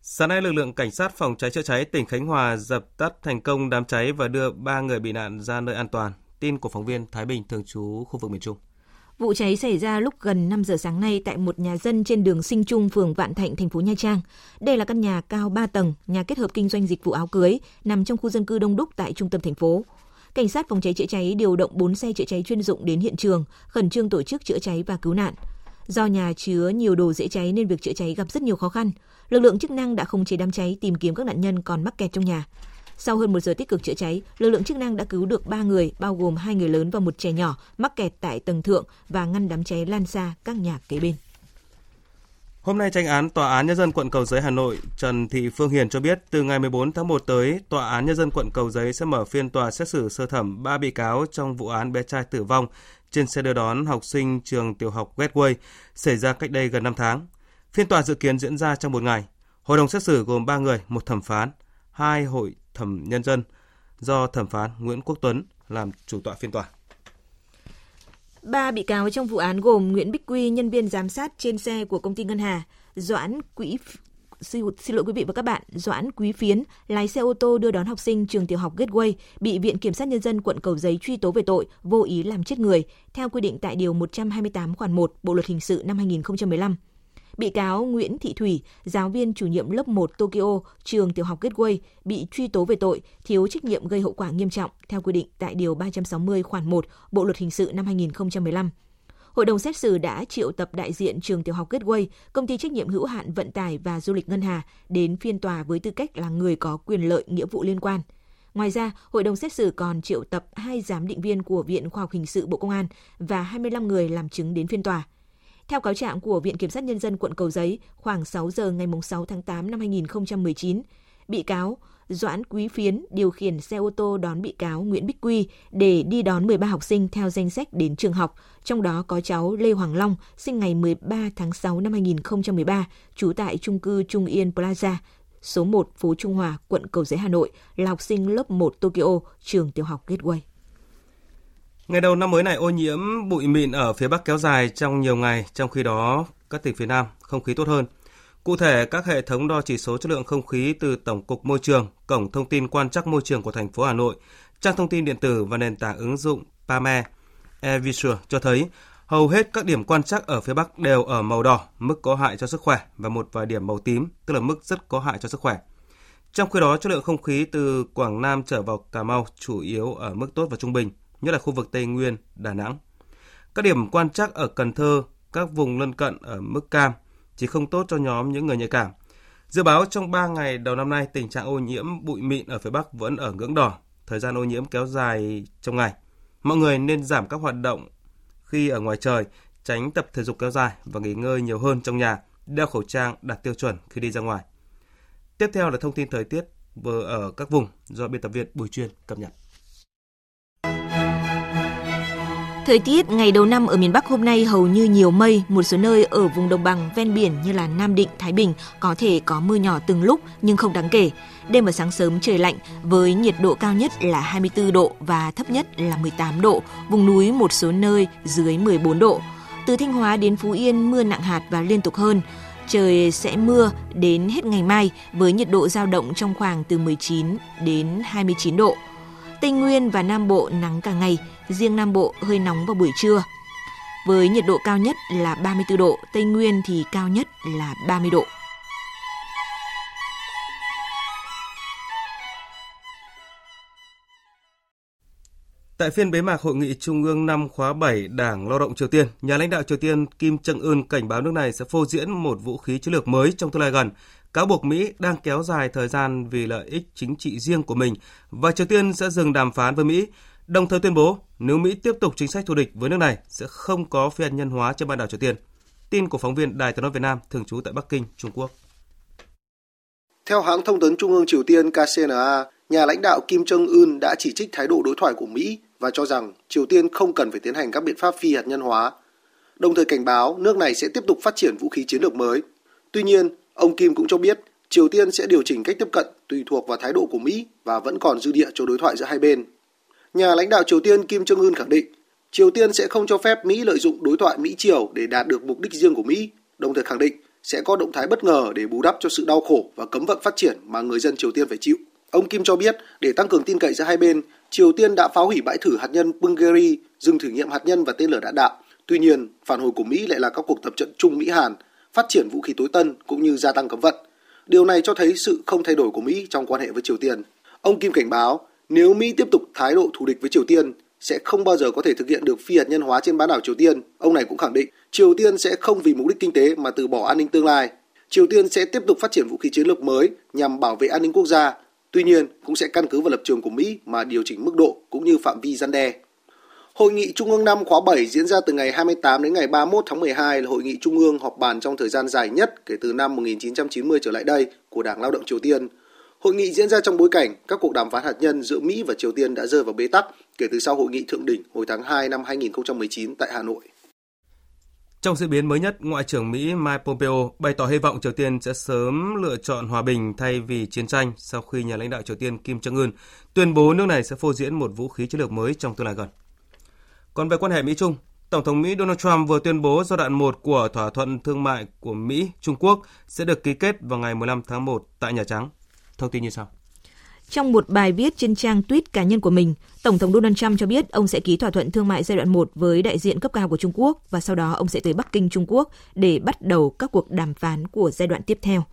Speaker 1: Sáng nay, lực lượng cảnh sát phòng cháy chữa cháy tỉnh Khánh Hòa dập tắt thành công đám cháy và đưa 3 người bị nạn ra nơi an toàn. Tin của phóng viên Thái Bình thường trú khu vực miền Trung.
Speaker 6: Vụ cháy xảy ra lúc gần 5 giờ sáng nay tại một nhà dân trên đường Sinh Trung, phường Vạn Thạnh, thành phố Nha Trang. Đây là căn nhà cao 3 tầng, nhà kết hợp kinh doanh dịch vụ áo cưới, nằm trong khu dân cư đông đúc tại trung tâm thành phố. Cảnh sát phòng cháy chữa cháy điều động 4 xe chữa cháy chuyên dụng đến hiện trường, khẩn trương tổ chức chữa cháy và cứu nạn. Do nhà chứa nhiều đồ dễ cháy nên việc chữa cháy gặp rất nhiều khó khăn. Lực lượng chức năng đã không chế đám cháy tìm kiếm các nạn nhân còn mắc kẹt trong nhà. Sau hơn một giờ tích cực chữa cháy, lực lượng chức năng đã cứu được 3 người, bao gồm hai người lớn và một trẻ nhỏ mắc kẹt tại tầng thượng và ngăn đám cháy lan xa các nhà kế bên.
Speaker 1: Hôm nay, tranh án Tòa án Nhân dân quận Cầu Giấy Hà Nội Trần Thị Phương Hiền cho biết từ ngày 14 tháng 1 tới, Tòa án Nhân dân quận Cầu Giấy sẽ mở phiên tòa xét xử sơ thẩm 3 bị cáo trong vụ án bé trai tử vong trên xe đưa đón học sinh trường tiểu học Gateway xảy ra cách đây gần 5 tháng. Phiên tòa dự kiến diễn ra trong một ngày. Hội đồng xét xử gồm 3 người, một thẩm phán, hai hội thẩm nhân dân do thẩm phán Nguyễn Quốc Tuấn làm chủ tọa phiên tòa.
Speaker 6: Ba bị cáo trong vụ án gồm Nguyễn Bích Quy, nhân viên giám sát trên xe của công ty Ngân Hà, Doãn Quỹ xin, xin lỗi quý vị và các bạn, Doãn Quý Phiến, lái xe ô tô đưa đón học sinh trường tiểu học Gateway, bị Viện Kiểm sát Nhân dân quận Cầu Giấy truy tố về tội vô ý làm chết người, theo quy định tại Điều 128 khoản 1 Bộ Luật Hình sự năm 2015. Bị cáo Nguyễn Thị Thủy, giáo viên chủ nhiệm lớp 1 Tokyo, trường tiểu học Gateway, bị truy tố về tội thiếu trách nhiệm gây hậu quả nghiêm trọng theo quy định tại Điều 360 khoản 1 Bộ Luật Hình sự năm 2015. Hội đồng xét xử đã triệu tập đại diện trường tiểu học Gateway, công ty trách nhiệm hữu hạn vận tải và du lịch Ngân Hà đến phiên tòa với tư cách là người có quyền lợi nghĩa vụ liên quan. Ngoài ra, hội đồng xét xử còn triệu tập hai giám định viên của Viện Khoa học Hình sự Bộ Công an và 25 người làm chứng đến phiên tòa. Theo cáo trạng của Viện Kiểm sát Nhân dân quận Cầu Giấy, khoảng 6 giờ ngày 6 tháng 8 năm 2019, bị cáo Doãn Quý Phiến điều khiển xe ô tô đón bị cáo Nguyễn Bích Quy để đi đón 13 học sinh theo danh sách đến trường học, trong đó có cháu Lê Hoàng Long, sinh ngày 13 tháng 6 năm 2013, trú tại trung cư Trung Yên Plaza, số 1 phố Trung Hòa, quận Cầu Giấy, Hà Nội, là học sinh lớp 1 Tokyo, trường tiểu học Gateway.
Speaker 1: Ngày đầu năm mới này ô nhiễm bụi mịn ở phía Bắc kéo dài trong nhiều ngày, trong khi đó các tỉnh phía Nam không khí tốt hơn. Cụ thể, các hệ thống đo chỉ số chất lượng không khí từ Tổng cục Môi trường, Cổng thông tin quan trắc môi trường của thành phố Hà Nội, trang thông tin điện tử và nền tảng ứng dụng PAME Airvisual cho thấy hầu hết các điểm quan trắc ở phía Bắc đều ở màu đỏ, mức có hại cho sức khỏe và một vài điểm màu tím, tức là mức rất có hại cho sức khỏe. Trong khi đó, chất lượng không khí từ Quảng Nam trở vào Cà Mau chủ yếu ở mức tốt và trung bình, nhất là khu vực Tây Nguyên, Đà Nẵng. Các điểm quan trắc ở Cần Thơ, các vùng lân cận ở mức cam, chỉ không tốt cho nhóm những người nhạy cảm. Dự báo trong 3 ngày đầu năm nay, tình trạng ô nhiễm bụi mịn ở phía Bắc vẫn ở ngưỡng đỏ, thời gian ô nhiễm kéo dài trong ngày. Mọi người nên giảm các hoạt động khi ở ngoài trời, tránh tập thể dục kéo dài và nghỉ ngơi nhiều hơn trong nhà, đeo khẩu trang đạt tiêu chuẩn khi đi ra ngoài. Tiếp theo là thông tin thời tiết vừa ở các vùng do biên tập viên Bùi Chuyên cập nhật.
Speaker 6: Thời tiết ngày đầu năm ở miền Bắc hôm nay hầu như nhiều mây, một số nơi ở vùng đồng bằng ven biển như là Nam Định, Thái Bình có thể có mưa nhỏ từng lúc nhưng không đáng kể. Đêm và sáng sớm trời lạnh với nhiệt độ cao nhất là 24 độ và thấp nhất là 18 độ, vùng núi một số nơi dưới 14 độ. Từ Thanh Hóa đến Phú Yên mưa nặng hạt và liên tục hơn. Trời sẽ mưa đến hết ngày mai với nhiệt độ giao động trong khoảng từ 19 đến 29 độ. Tây Nguyên và Nam Bộ nắng cả ngày, riêng Nam Bộ hơi nóng vào buổi trưa. Với nhiệt độ cao nhất là 34 độ, Tây Nguyên thì cao nhất là 30 độ.
Speaker 1: Tại phiên bế mạc Hội nghị Trung ương năm khóa 7 Đảng Lao động Triều Tiên, nhà lãnh đạo Triều Tiên Kim Jong-un cảnh báo nước này sẽ phô diễn một vũ khí chiến lược mới trong tương lai gần, cáo buộc Mỹ đang kéo dài thời gian vì lợi ích chính trị riêng của mình và Triều Tiên sẽ dừng đàm phán với Mỹ, đồng thời tuyên bố nếu Mỹ tiếp tục chính sách thù địch với nước này sẽ không có phi hạt nhân hóa trên bán đảo Triều Tiên. Tin của phóng viên Đài tiếng nói Việt Nam thường trú tại Bắc Kinh, Trung Quốc.
Speaker 16: Theo hãng thông tấn Trung ương Triều Tiên KCNA, nhà lãnh đạo Kim Jong-un đã chỉ trích thái độ đối thoại của Mỹ và cho rằng Triều Tiên không cần phải tiến hành các biện pháp phi hạt nhân hóa, đồng thời cảnh báo nước này sẽ tiếp tục phát triển vũ khí chiến lược mới. Tuy nhiên, ông Kim cũng cho biết Triều Tiên sẽ điều chỉnh cách tiếp cận tùy thuộc vào thái độ của Mỹ và vẫn còn dư địa cho đối thoại giữa hai bên. Nhà lãnh đạo Triều Tiên Kim Jong Un khẳng định Triều Tiên sẽ không cho phép Mỹ lợi dụng đối thoại Mỹ Triều để đạt được mục đích riêng của Mỹ, đồng thời khẳng định sẽ có động thái bất ngờ để bù đắp cho sự đau khổ và cấm vận phát triển mà người dân Triều Tiên phải chịu. Ông Kim cho biết để tăng cường tin cậy giữa hai bên, Triều Tiên đã phá hủy bãi thử hạt nhân Punggye-ri, dừng thử nghiệm hạt nhân và tên lửa đạn đạo. Tuy nhiên, phản hồi của Mỹ lại là các cuộc tập trận chung Mỹ-Hàn, phát triển vũ khí tối tân cũng như gia tăng cấm vận. Điều này cho thấy sự không thay đổi của Mỹ trong quan hệ với Triều Tiên. Ông Kim cảnh báo, nếu Mỹ tiếp tục thái độ thù địch với Triều Tiên, sẽ không bao giờ có thể thực hiện được phi hạt nhân hóa trên bán đảo Triều Tiên. Ông này cũng khẳng định Triều Tiên sẽ không vì mục đích kinh tế mà từ bỏ an ninh tương lai. Triều Tiên sẽ tiếp tục phát triển vũ khí chiến lược mới nhằm bảo vệ an ninh quốc gia. Tuy nhiên, cũng sẽ căn cứ vào lập trường của Mỹ mà điều chỉnh mức độ cũng như phạm vi gian đe. Hội nghị Trung ương năm khóa 7 diễn ra từ ngày 28 đến ngày 31 tháng 12 là hội nghị Trung ương họp bàn trong thời gian dài nhất kể từ năm 1990 trở lại đây của Đảng Lao động Triều Tiên. Hội nghị diễn ra trong bối cảnh các cuộc đàm phán hạt nhân giữa Mỹ và Triều Tiên đã rơi vào bế tắc kể từ sau hội nghị thượng đỉnh hồi tháng 2 năm 2019 tại Hà Nội.
Speaker 1: Trong diễn biến mới nhất, Ngoại trưởng Mỹ Mike Pompeo bày tỏ hy vọng Triều Tiên sẽ sớm lựa chọn hòa bình thay vì chiến tranh sau khi nhà lãnh đạo Triều Tiên Kim Jong-un tuyên bố nước này sẽ phô diễn một vũ khí chiến lược mới trong tương lai gần. Còn về quan hệ Mỹ-Trung, Tổng thống Mỹ Donald Trump vừa tuyên bố giai đoạn 1 của thỏa thuận thương mại của Mỹ-Trung Quốc sẽ được ký kết vào ngày 15 tháng 1 tại Nhà Trắng. Thông tin như sau.
Speaker 6: Trong một bài viết trên trang tweet cá nhân của mình, Tổng thống Donald Trump cho biết ông sẽ ký thỏa thuận thương mại giai đoạn 1 với đại diện cấp cao của Trung Quốc và sau đó ông sẽ tới Bắc Kinh, Trung Quốc để bắt đầu các cuộc đàm phán của giai đoạn tiếp theo.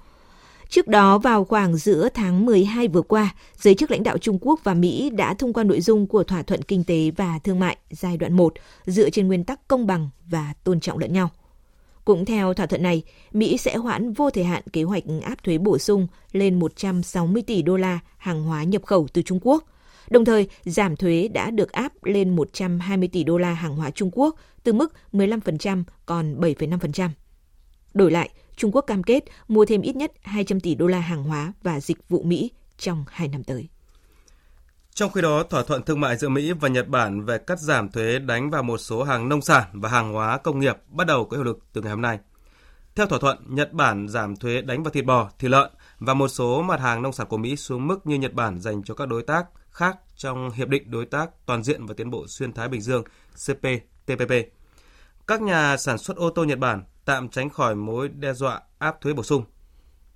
Speaker 6: Trước đó, vào khoảng giữa tháng 12 vừa qua, giới chức lãnh đạo Trung Quốc và Mỹ đã thông qua nội dung của thỏa thuận kinh tế và thương mại giai đoạn 1 dựa trên nguyên tắc công bằng và tôn trọng lẫn nhau. Cũng theo thỏa thuận này, Mỹ sẽ hoãn vô thời hạn kế hoạch áp thuế bổ sung lên 160 tỷ đô la hàng hóa nhập khẩu từ Trung Quốc. Đồng thời, giảm thuế đã được áp lên 120 tỷ đô la hàng hóa Trung Quốc từ mức 15% còn 7,5%. Đổi lại, Trung Quốc cam kết mua thêm ít nhất 200 tỷ đô la hàng hóa và dịch vụ Mỹ trong hai năm tới.
Speaker 1: Trong khi đó, thỏa thuận thương mại giữa Mỹ và Nhật Bản về cắt giảm thuế đánh vào một số hàng nông sản và hàng hóa công nghiệp bắt đầu có hiệu lực từ ngày hôm nay. Theo thỏa thuận, Nhật Bản giảm thuế đánh vào thịt bò, thịt lợn và một số mặt hàng nông sản của Mỹ xuống mức như Nhật Bản dành cho các đối tác khác trong Hiệp định Đối tác Toàn diện và Tiến bộ Xuyên Thái Bình Dương CPTPP. Các nhà sản xuất ô tô Nhật Bản tạm tránh khỏi mối đe dọa áp thuế bổ sung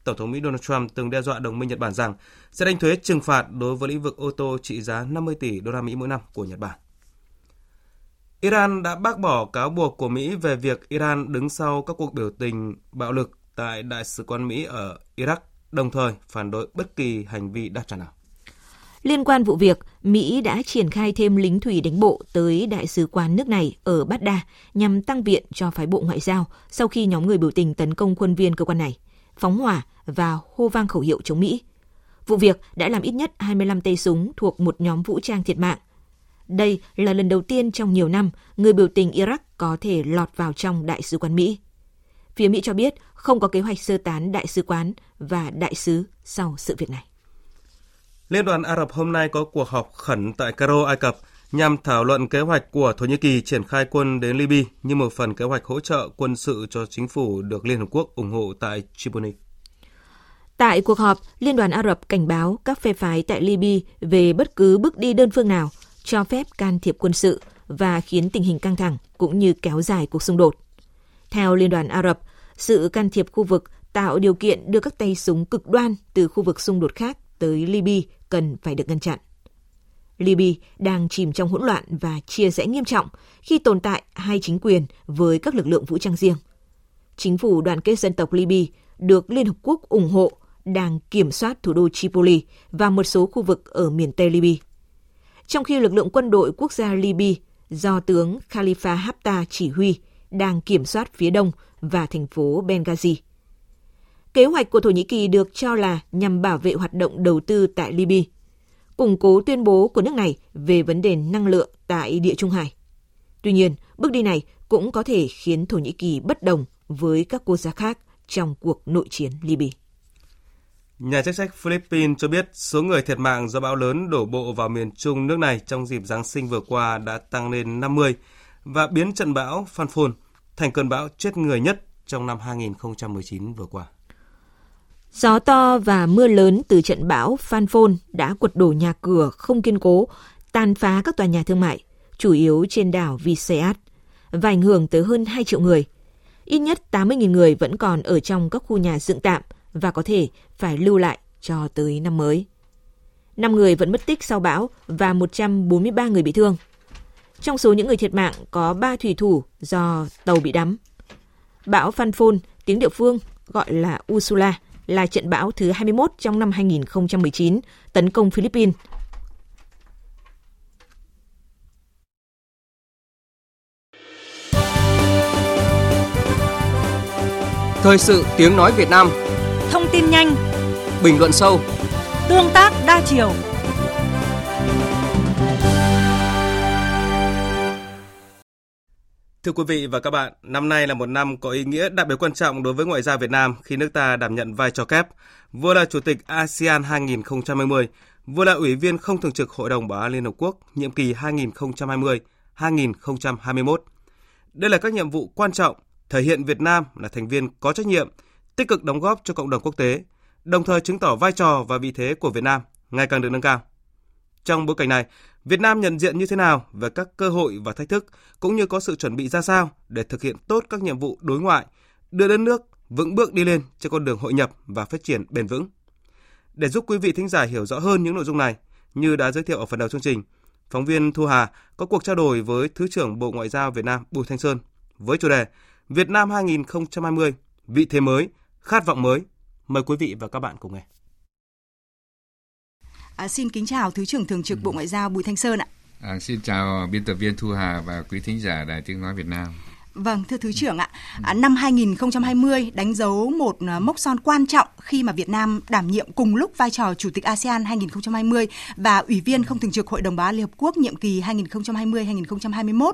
Speaker 1: Tổng thống Mỹ Donald Trump từng đe dọa đồng minh Nhật Bản rằng sẽ đánh thuế trừng phạt đối với lĩnh vực ô tô trị giá 50 tỷ đô la Mỹ mỗi năm của Nhật Bản. Iran đã bác bỏ cáo buộc của Mỹ về việc Iran đứng sau các cuộc biểu tình bạo lực tại Đại sứ quán Mỹ ở Iraq, đồng thời phản đối bất kỳ hành vi đáp trả nào.
Speaker 6: Liên quan vụ việc, Mỹ đã triển khai thêm lính thủy đánh bộ tới đại sứ quán nước này ở Baghdad nhằm tăng viện cho phái bộ ngoại giao sau khi nhóm người biểu tình tấn công quân viên cơ quan này phóng hỏa và hô vang khẩu hiệu chống Mỹ. Vụ việc đã làm ít nhất 25 tay súng thuộc một nhóm vũ trang thiệt mạng. Đây là lần đầu tiên trong nhiều năm người biểu tình Iraq có thể lọt vào trong đại sứ quán Mỹ. Phía Mỹ cho biết không có kế hoạch sơ tán đại sứ quán và đại sứ sau sự việc này.
Speaker 1: Liên đoàn Ả Rập hôm nay có cuộc họp khẩn tại Cairo, Ai Cập nhằm thảo luận kế hoạch của Thổ Nhĩ Kỳ triển khai quân đến Libya như một phần kế hoạch hỗ trợ quân sự cho chính phủ được Liên Hợp Quốc ủng hộ tại Tripoli.
Speaker 6: Tại cuộc họp, Liên đoàn Ả Rập cảnh báo các phe phái tại Libya về bất cứ bước đi đơn phương nào cho phép can thiệp quân sự và khiến tình hình căng thẳng cũng như kéo dài cuộc xung đột. Theo Liên đoàn Ả Rập, sự can thiệp khu vực tạo điều kiện đưa các tay súng cực đoan từ khu vực xung đột khác tới Libya cần phải được ngăn chặn. Libya đang chìm trong hỗn loạn và chia rẽ nghiêm trọng khi tồn tại hai chính quyền với các lực lượng vũ trang riêng. Chính phủ đoàn kết dân tộc Libya được Liên Hợp Quốc ủng hộ đang kiểm soát thủ đô Tripoli và một số khu vực ở miền Tây Libya. Trong khi lực lượng quân đội quốc gia Libya do tướng Khalifa Haftar chỉ huy đang kiểm soát phía đông và thành phố Benghazi. Kế hoạch của Thổ Nhĩ Kỳ được cho là nhằm bảo vệ hoạt động đầu tư tại Libya củng cố tuyên bố của nước này về vấn đề năng lượng tại Địa Trung Hải. Tuy nhiên, bước đi này cũng có thể khiến Thổ Nhĩ Kỳ bất đồng với các quốc gia khác trong cuộc nội chiến Libya.
Speaker 1: Nhà chức trách Philippines cho biết số người thiệt mạng do bão lớn đổ bộ vào miền trung nước này trong dịp Giáng sinh vừa qua đã tăng lên 50 và biến trận bão Phanphone thành cơn bão chết người nhất trong năm 2019 vừa qua.
Speaker 6: Gió to và mưa lớn từ trận bão Phanphone đã quật đổ nhà cửa không kiên cố, tàn phá các tòa nhà thương mại, chủ yếu trên đảo Visayas, và ảnh hưởng tới hơn 2 triệu người. Ít nhất 80.000 người vẫn còn ở trong các khu nhà dựng tạm và có thể phải lưu lại cho tới năm mới. 5 người vẫn mất tích sau bão và 143 người bị thương. Trong số những người thiệt mạng có 3 thủy thủ do tàu bị đắm. Bão Phanphone, tiếng địa phương gọi là Ursula, là trận bão thứ 21 trong năm 2019 tấn công Philippines.
Speaker 1: Thời sự tiếng nói Việt Nam.
Speaker 25: Thông tin nhanh.
Speaker 1: Bình luận sâu.
Speaker 25: Tương tác đa chiều
Speaker 1: Thưa quý vị và các bạn, năm nay là một năm có ý nghĩa đặc biệt quan trọng đối với ngoại giao Việt Nam khi nước ta đảm nhận vai trò kép, vừa là Chủ tịch ASEAN 2020, vừa là Ủy viên không thường trực Hội đồng Bảo an Liên Hợp Quốc nhiệm kỳ 2020-2021. Đây là các nhiệm vụ quan trọng, thể hiện Việt Nam là thành viên có trách nhiệm, tích cực đóng góp cho cộng đồng quốc tế, đồng thời chứng tỏ vai trò và vị thế của Việt Nam ngày càng được nâng cao. Trong bối cảnh này, Việt Nam nhận diện như thế nào về các cơ hội và thách thức cũng như có sự chuẩn bị ra sao để thực hiện tốt các nhiệm vụ đối ngoại, đưa đất nước vững bước đi lên trên con đường hội nhập và phát triển bền vững. Để giúp quý vị thính giả hiểu rõ hơn những nội dung này, như đã giới thiệu ở phần đầu chương trình, phóng viên Thu Hà có cuộc trao đổi với Thứ trưởng Bộ Ngoại giao Việt Nam Bùi Thanh Sơn với chủ đề Việt Nam 2020, vị thế mới, khát vọng mới. Mời quý vị và các bạn cùng nghe.
Speaker 25: À, xin kính chào Thứ trưởng Thường trực Bộ Ngoại giao Bùi Thanh Sơn ạ.
Speaker 26: À, xin chào biên tập viên Thu Hà và quý thính giả Đài Tiếng Nói Việt Nam.
Speaker 25: Vâng, thưa Thứ trưởng ạ, à, năm 2020 đánh dấu một à, mốc son quan trọng khi mà Việt Nam đảm nhiệm cùng lúc vai trò Chủ tịch ASEAN 2020 và Ủy viên không thường trực Hội đồng Bảo an Liên Hợp Quốc nhiệm kỳ 2020-2021.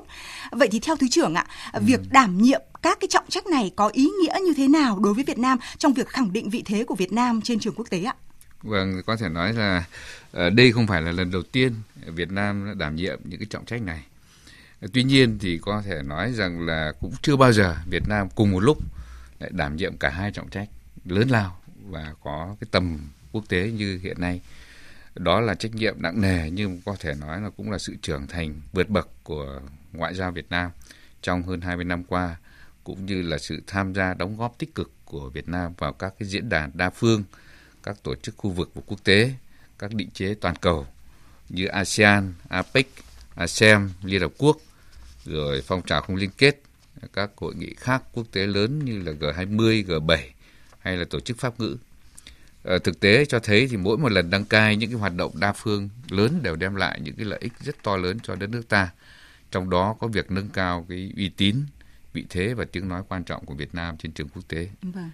Speaker 25: Vậy thì theo Thứ trưởng ạ, ừ. việc đảm nhiệm các cái trọng trách này có ý nghĩa như thế nào đối với Việt Nam trong việc khẳng định vị thế của Việt Nam trên trường quốc tế ạ?
Speaker 26: Vâng, có thể nói là ờ, đây không phải là lần đầu tiên Việt Nam đã đảm nhiệm những cái trọng trách này. Tuy nhiên thì có thể nói rằng là cũng chưa bao giờ Việt Nam cùng một lúc lại đảm nhiệm cả hai trọng trách lớn lao và có cái tầm quốc tế như hiện nay. Đó là trách nhiệm nặng nề nhưng có thể nói là cũng là sự trưởng thành vượt bậc của ngoại giao Việt Nam trong hơn 20 năm qua cũng như là sự tham gia đóng góp tích cực của Việt Nam vào các cái diễn đàn đa phương, các tổ chức khu vực và quốc tế, các định chế toàn cầu như ASEAN, APEC, ASEM, Liên Hợp Quốc, rồi phong trào không liên kết, các hội nghị khác quốc tế lớn như là G20, G7 hay là tổ chức pháp ngữ. Ở thực tế cho thấy thì mỗi một lần đăng cai những cái hoạt động đa phương lớn đều đem lại những cái lợi ích rất to lớn cho đất nước ta. Trong đó có việc nâng cao cái uy tín, vị thế và tiếng nói quan trọng của Việt Nam trên trường quốc tế.
Speaker 25: Vâng.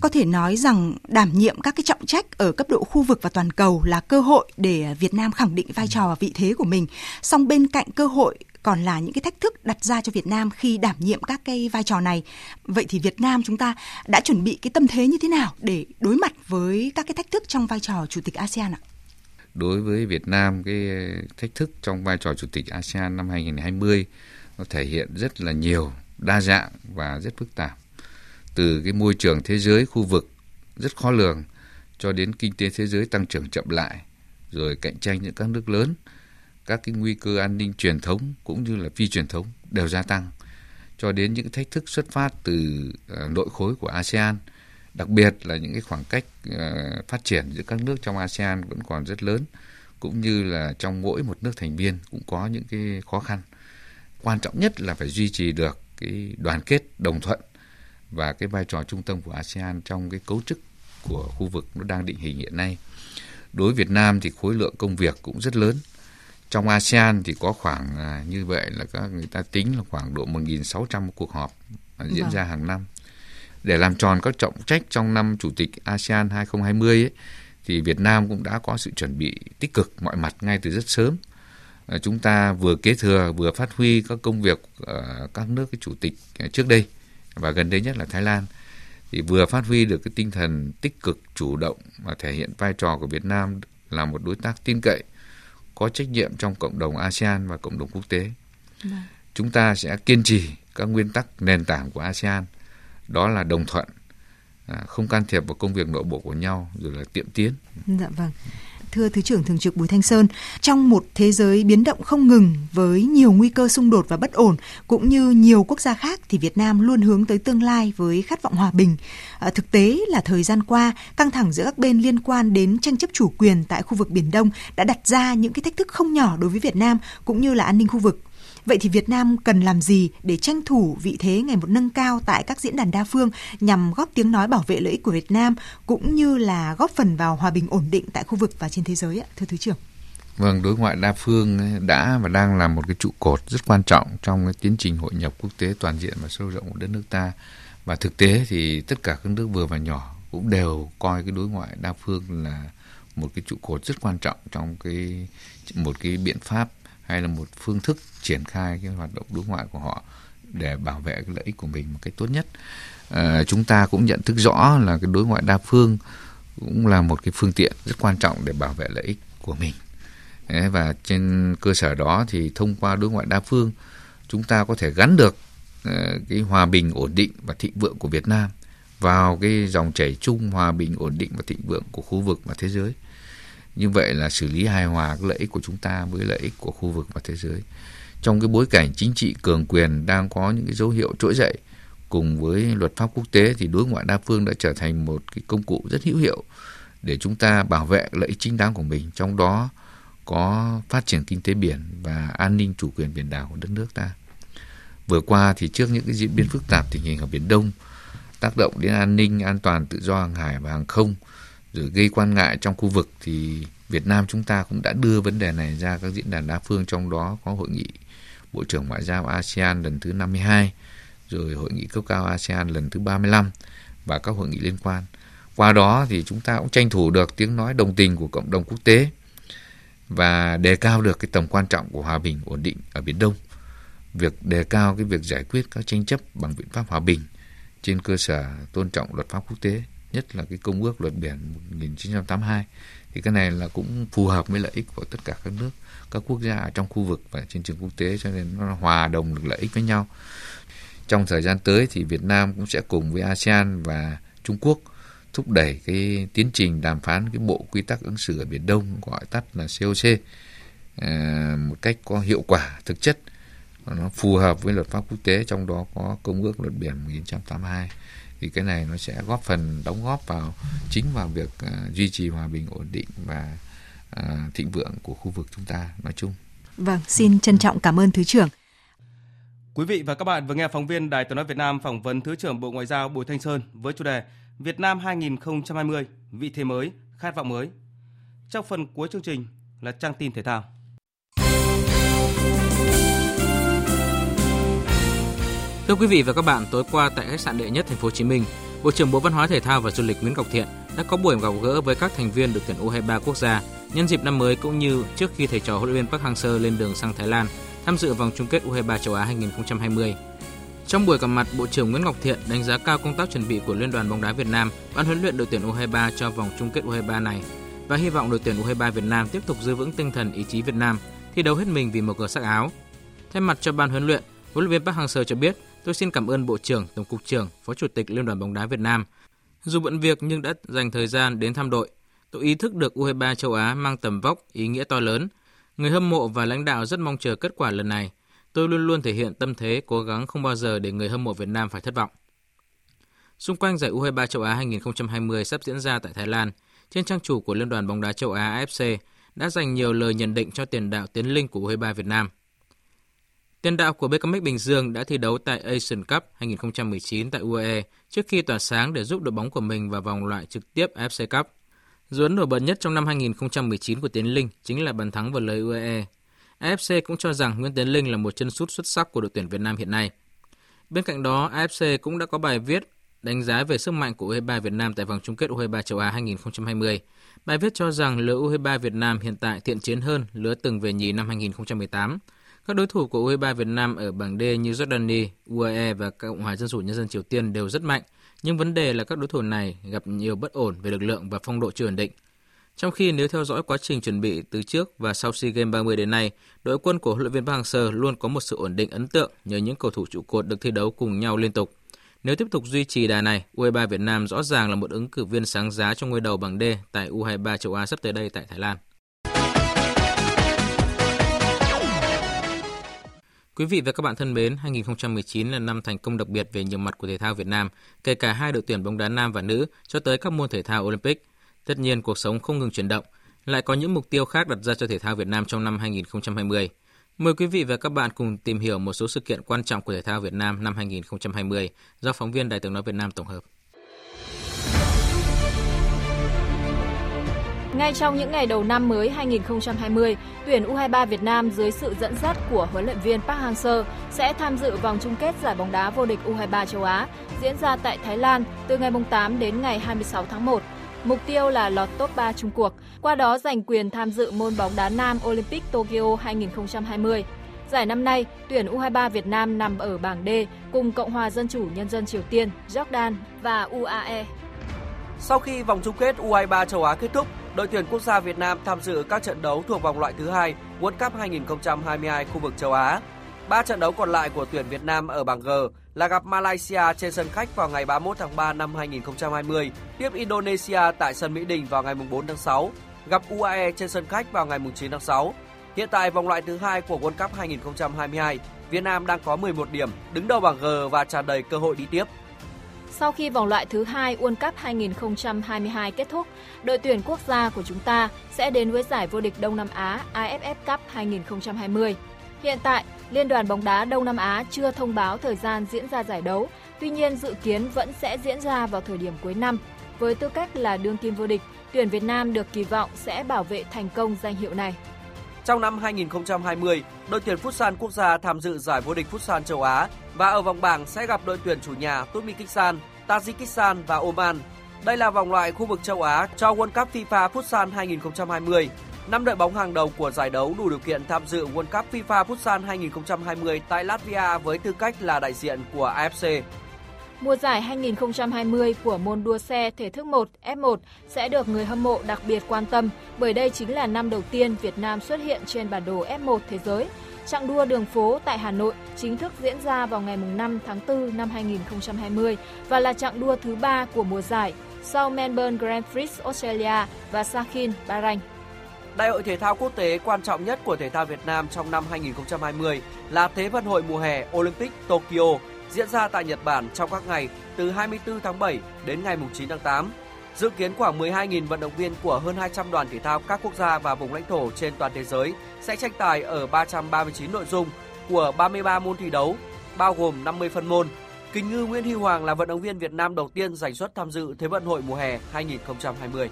Speaker 25: Có thể nói rằng đảm nhiệm các cái trọng trách ở cấp độ khu vực và toàn cầu là cơ hội để Việt Nam khẳng định vai trò và vị thế của mình. Song bên cạnh cơ hội còn là những cái thách thức đặt ra cho Việt Nam khi đảm nhiệm các cái vai trò này. Vậy thì Việt Nam chúng ta đã chuẩn bị cái tâm thế như thế nào để đối mặt với các cái thách thức trong vai trò chủ tịch ASEAN ạ?
Speaker 26: Đối với Việt Nam cái thách thức trong vai trò chủ tịch ASEAN năm 2020 nó thể hiện rất là nhiều đa dạng và rất phức tạp. Từ cái môi trường thế giới khu vực rất khó lường cho đến kinh tế thế giới tăng trưởng chậm lại, rồi cạnh tranh những các nước lớn, các cái nguy cơ an ninh truyền thống cũng như là phi truyền thống đều gia tăng cho đến những thách thức xuất phát từ uh, nội khối của ASEAN, đặc biệt là những cái khoảng cách uh, phát triển giữa các nước trong ASEAN vẫn còn rất lớn cũng như là trong mỗi một nước thành viên cũng có những cái khó khăn. Quan trọng nhất là phải duy trì được cái đoàn kết đồng thuận và cái vai trò trung tâm của ASEAN trong cái cấu trúc của khu vực nó đang định hình hiện nay. Đối với Việt Nam thì khối lượng công việc cũng rất lớn. Trong ASEAN thì có khoảng à, như vậy là các người ta tính là khoảng độ 1.600 cuộc họp diễn vâng. ra hàng năm. Để làm tròn các trọng trách trong năm Chủ tịch ASEAN 2020 ấy, thì Việt Nam cũng đã có sự chuẩn bị tích cực mọi mặt ngay từ rất sớm chúng ta vừa kế thừa vừa phát huy các công việc ở các nước cái chủ tịch trước đây và gần đây nhất là Thái Lan thì vừa phát huy được cái tinh thần tích cực chủ động và thể hiện vai trò của Việt Nam là một đối tác tin cậy có trách nhiệm trong cộng đồng ASEAN và cộng đồng quốc tế. Vâng. Chúng ta sẽ kiên trì các nguyên tắc nền tảng của ASEAN, đó là đồng thuận, à, không can thiệp vào công việc nội bộ của nhau rồi là tiệm tiến.
Speaker 25: Dạ vâng thưa Thứ trưởng Thường trực Bùi Thanh Sơn, trong một thế giới biến động không ngừng với nhiều nguy cơ xung đột và bất ổn, cũng như nhiều quốc gia khác thì Việt Nam luôn hướng tới tương lai với khát vọng hòa bình. À, thực tế là thời gian qua, căng thẳng giữa các bên liên quan đến tranh chấp chủ quyền tại khu vực Biển Đông đã đặt ra những cái thách thức không nhỏ đối với Việt Nam cũng như là an ninh khu vực. Vậy thì Việt Nam cần làm gì để tranh thủ vị thế ngày một nâng cao tại các diễn đàn đa phương nhằm góp tiếng nói bảo vệ lợi ích của Việt Nam cũng như là góp phần vào hòa bình ổn định tại khu vực và trên thế giới ạ, thưa Thứ trưởng?
Speaker 26: Vâng, đối ngoại đa phương đã và đang là một cái trụ cột rất quan trọng trong cái tiến trình hội nhập quốc tế toàn diện và sâu rộng của đất nước ta. Và thực tế thì tất cả các nước vừa và nhỏ cũng đều coi cái đối ngoại đa phương là một cái trụ cột rất quan trọng trong cái một cái biện pháp hay là một phương thức triển khai cái hoạt động đối ngoại của họ để bảo vệ cái lợi ích của mình một cách tốt nhất. À, chúng ta cũng nhận thức rõ là cái đối ngoại đa phương cũng là một cái phương tiện rất quan trọng để bảo vệ lợi ích của mình. Đấy, và trên cơ sở đó thì thông qua đối ngoại đa phương chúng ta có thể gắn được uh, cái hòa bình ổn định và thịnh vượng của Việt Nam vào cái dòng chảy chung hòa bình ổn định và thịnh vượng của khu vực và thế giới như vậy là xử lý hài hòa cái lợi ích của chúng ta với lợi ích của khu vực và thế giới. Trong cái bối cảnh chính trị cường quyền đang có những cái dấu hiệu trỗi dậy cùng với luật pháp quốc tế thì đối ngoại đa phương đã trở thành một cái công cụ rất hữu hiệu để chúng ta bảo vệ lợi ích chính đáng của mình, trong đó có phát triển kinh tế biển và an ninh chủ quyền biển đảo của đất nước ta. Vừa qua thì trước những cái diễn biến phức tạp tình hình ở biển đông, tác động đến an ninh, an toàn, tự do hàng hải và hàng không rồi gây quan ngại trong khu vực thì Việt Nam chúng ta cũng đã đưa vấn đề này ra các diễn đàn đa phương trong đó có hội nghị Bộ trưởng Ngoại giao ASEAN lần thứ 52, rồi hội nghị cấp cao ASEAN lần thứ 35 và các hội nghị liên quan. Qua đó thì chúng ta cũng tranh thủ được tiếng nói đồng tình của cộng đồng quốc tế và đề cao được cái tầm quan trọng của hòa bình ổn định ở Biển Đông. Việc đề cao cái việc giải quyết các tranh chấp bằng biện pháp hòa bình trên cơ sở tôn trọng luật pháp quốc tế nhất là cái công ước luật biển 1982 thì cái này là cũng phù hợp với lợi ích của tất cả các nước, các quốc gia ở trong khu vực và trên trường quốc tế, cho nên nó hòa đồng được lợi ích với nhau. Trong thời gian tới thì Việt Nam cũng sẽ cùng với ASEAN và Trung Quốc thúc đẩy cái tiến trình đàm phán cái bộ quy tắc ứng xử ở Biển Đông, gọi tắt là COC à, một cách có hiệu quả, thực chất nó phù hợp với luật pháp quốc tế trong đó có công ước luật biển 1982 thì cái này nó sẽ góp phần đóng góp vào chính vào việc uh, duy trì hòa bình ổn định và uh, thịnh vượng của khu vực chúng ta nói chung.
Speaker 25: Vâng, xin trân trọng cảm ơn thứ trưởng.
Speaker 1: Quý vị và các bạn vừa nghe phóng viên Đài Tiếng nói Việt Nam phỏng vấn Thứ trưởng Bộ Ngoại giao Bùi Thanh Sơn với chủ đề Việt Nam 2020, vị thế mới, khát vọng mới. Trong phần cuối chương trình là trang tin thể thao.
Speaker 27: Thưa quý vị và các bạn, tối qua tại khách sạn đệ nhất thành phố Hồ Chí Minh, Bộ trưởng Bộ Văn hóa Thể thao và Du lịch Nguyễn Ngọc Thiện đã có buổi gặp gỡ với các thành viên đội tuyển U23 quốc gia nhân dịp năm mới cũng như trước khi thầy trò huấn luyện viên Park Hang-seo lên đường sang Thái Lan tham dự vòng chung kết U23 châu Á 2020. Trong buổi gặp mặt, Bộ trưởng Nguyễn Ngọc Thiện đánh giá cao công tác chuẩn bị của Liên đoàn bóng đá Việt Nam, ban huấn luyện đội tuyển U23 cho vòng chung kết U23 này và hy vọng đội tuyển U23 Việt Nam tiếp tục giữ vững tinh thần ý chí Việt Nam, thi đấu hết mình vì một cờ sắc áo. Thay mặt cho ban huấn luyện, huấn luyện viên Park Hang-seo cho biết Tôi xin cảm ơn Bộ trưởng, Tổng cục trưởng, Phó Chủ tịch Liên đoàn bóng đá Việt Nam. Dù bận việc nhưng đã dành thời gian đến thăm đội. Tôi ý thức được U23 châu Á mang tầm vóc, ý nghĩa to lớn. Người hâm mộ và lãnh đạo rất mong chờ kết quả lần này. Tôi luôn luôn thể hiện tâm thế cố gắng không bao giờ để người hâm mộ Việt Nam phải thất vọng. Xung quanh giải U23 châu Á 2020 sắp diễn ra tại Thái Lan, trên trang chủ của Liên đoàn bóng đá châu Á AFC đã dành nhiều lời nhận định cho tiền đạo tiến linh của U23 Việt Nam – Tiền đạo của BKMX Bình Dương đã thi đấu tại Asian Cup 2019 tại UAE trước khi tỏa sáng để giúp đội bóng của mình vào vòng loại trực tiếp AFC Cup. Dấu ấn nổi bật nhất trong năm 2019 của Tiến Linh chính là bàn thắng vào lưới UAE. AFC cũng cho rằng Nguyễn Tiến Linh là một chân sút xuất sắc của đội tuyển Việt Nam hiện nay. Bên cạnh đó, AFC cũng đã có bài viết đánh giá về sức mạnh của U23 Việt Nam tại vòng chung kết U23 châu Á 2020. Bài viết cho rằng lứa U23 Việt Nam hiện tại thiện chiến hơn lứa từng về nhì năm 2018 các đối thủ của U23 Việt Nam ở bảng D như Jordani, UAE và Cộng hòa Dân chủ Nhân dân Triều Tiên đều rất mạnh, Nhưng vấn đề là các đối thủ này gặp nhiều bất ổn về lực lượng và phong độ chưa ổn định. Trong khi nếu theo dõi quá trình chuẩn bị từ trước và sau SEA Games 30 đến nay, đội quân của huấn luyện viên Park Hang-seo luôn có một sự ổn định ấn tượng nhờ những cầu thủ trụ cột được thi đấu cùng nhau liên tục. Nếu tiếp tục duy trì đà này, U23 Việt Nam rõ ràng là một ứng cử viên sáng giá trong ngôi đầu bảng D tại U23 châu Á sắp tới đây tại Thái Lan. Quý vị và các bạn thân mến, 2019 là năm thành công đặc biệt về nhiều mặt của thể thao Việt Nam, kể cả hai đội tuyển bóng đá nam và nữ cho tới các môn thể thao Olympic. Tất nhiên, cuộc sống không ngừng chuyển động, lại có những mục tiêu khác đặt ra cho thể thao Việt Nam trong năm 2020. Mời quý vị và các bạn cùng tìm hiểu một số sự kiện quan trọng của thể thao Việt Nam năm 2020 do phóng viên Đài tiếng nói Việt Nam tổng hợp.
Speaker 28: Ngay trong những ngày đầu năm mới 2020, tuyển U23 Việt Nam dưới sự dẫn dắt của huấn luyện viên Park Hang-seo sẽ tham dự vòng chung kết giải bóng đá vô địch U23 châu Á diễn ra tại Thái Lan từ ngày 8 đến ngày 26 tháng 1. Mục tiêu là lọt top 3 chung cuộc, qua đó giành quyền tham dự môn bóng đá nam Olympic Tokyo 2020. Giải năm nay, tuyển U23 Việt Nam nằm ở bảng D cùng Cộng hòa Dân chủ Nhân dân Triều Tiên, Jordan và UAE.
Speaker 29: Sau khi vòng chung kết U23 châu Á kết thúc, đội tuyển quốc gia Việt Nam tham dự các trận đấu thuộc vòng loại thứ hai World Cup 2022 khu vực châu Á. Ba trận đấu còn lại của tuyển Việt Nam ở bảng G là gặp Malaysia trên sân khách vào ngày 31 tháng 3 năm 2020, tiếp Indonesia tại sân Mỹ Đình vào ngày 4 tháng 6, gặp UAE trên sân khách vào ngày 9 tháng 6. Hiện tại vòng loại thứ hai của World Cup 2022, Việt Nam đang có 11 điểm, đứng đầu bảng G và tràn đầy cơ hội đi tiếp.
Speaker 28: Sau khi vòng loại thứ hai World Cup 2022 kết thúc, đội tuyển quốc gia của chúng ta sẽ đến với giải vô địch Đông Nam Á AFF Cup 2020. Hiện tại, Liên đoàn bóng đá Đông Nam Á chưa thông báo thời gian diễn ra giải đấu, tuy nhiên dự kiến vẫn sẽ diễn ra vào thời điểm cuối năm. Với tư cách là đương kim vô địch, tuyển Việt Nam được kỳ vọng sẽ bảo vệ thành công danh hiệu này.
Speaker 29: Trong năm 2020, đội tuyển Futsal quốc gia tham dự giải vô địch Futsal châu Á và ở vòng bảng sẽ gặp đội tuyển chủ nhà Turkmenistan, Tajikistan và Oman. Đây là vòng loại khu vực châu Á cho World Cup FIFA Futsal 2020. Năm đội bóng hàng đầu của giải đấu đủ điều kiện tham dự World Cup FIFA Futsal 2020 tại Latvia với tư cách là đại diện của AFC.
Speaker 28: Mùa giải 2020 của môn đua xe thể thức 1 F1 sẽ được người hâm mộ đặc biệt quan tâm bởi đây chính là năm đầu tiên Việt Nam xuất hiện trên bản đồ F1 thế giới. Trạng đua đường phố tại Hà Nội chính thức diễn ra vào ngày 5 tháng 4 năm 2020 và là trạng đua thứ ba của mùa giải sau Melbourne Grand Prix Australia và Sakhin, Bahrain.
Speaker 29: Đại hội thể thao quốc tế quan trọng nhất của thể thao Việt Nam trong năm 2020 là Thế vận hội mùa hè Olympic Tokyo diễn ra tại Nhật Bản trong các ngày từ 24 tháng 7 đến ngày 9 tháng 8. Dự kiến khoảng 12.000 vận động viên của hơn 200 đoàn thể thao các quốc gia và vùng lãnh thổ trên toàn thế giới sẽ tranh tài ở 339 nội dung của 33 môn thi đấu, bao gồm 50 phân môn. Kình ngư Nguyễn Huy Hoàng là vận động viên Việt Nam đầu tiên giành suất tham dự Thế vận hội mùa hè 2020.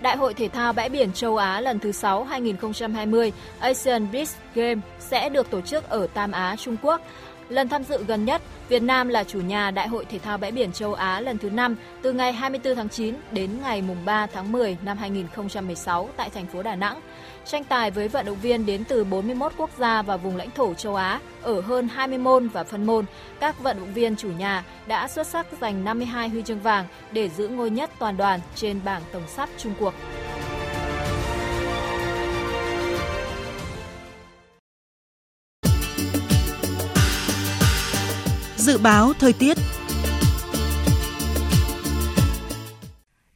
Speaker 28: Đại hội thể thao bãi biển châu Á lần thứ 6 2020 Asian Beach Games sẽ được tổ chức ở Tam Á, Trung Quốc. Lần tham dự gần nhất, Việt Nam là chủ nhà Đại hội Thể thao Bãi biển châu Á lần thứ 5 từ ngày 24 tháng 9 đến ngày 3 tháng 10 năm 2016 tại thành phố Đà Nẵng. Tranh tài với vận động viên đến từ 41 quốc gia và vùng lãnh thổ châu Á ở hơn 20 môn và phân môn. Các vận động viên chủ nhà đã xuất sắc giành 52 huy chương vàng để giữ ngôi nhất toàn đoàn trên bảng tổng sắp Trung cuộc.
Speaker 30: Dự báo thời tiết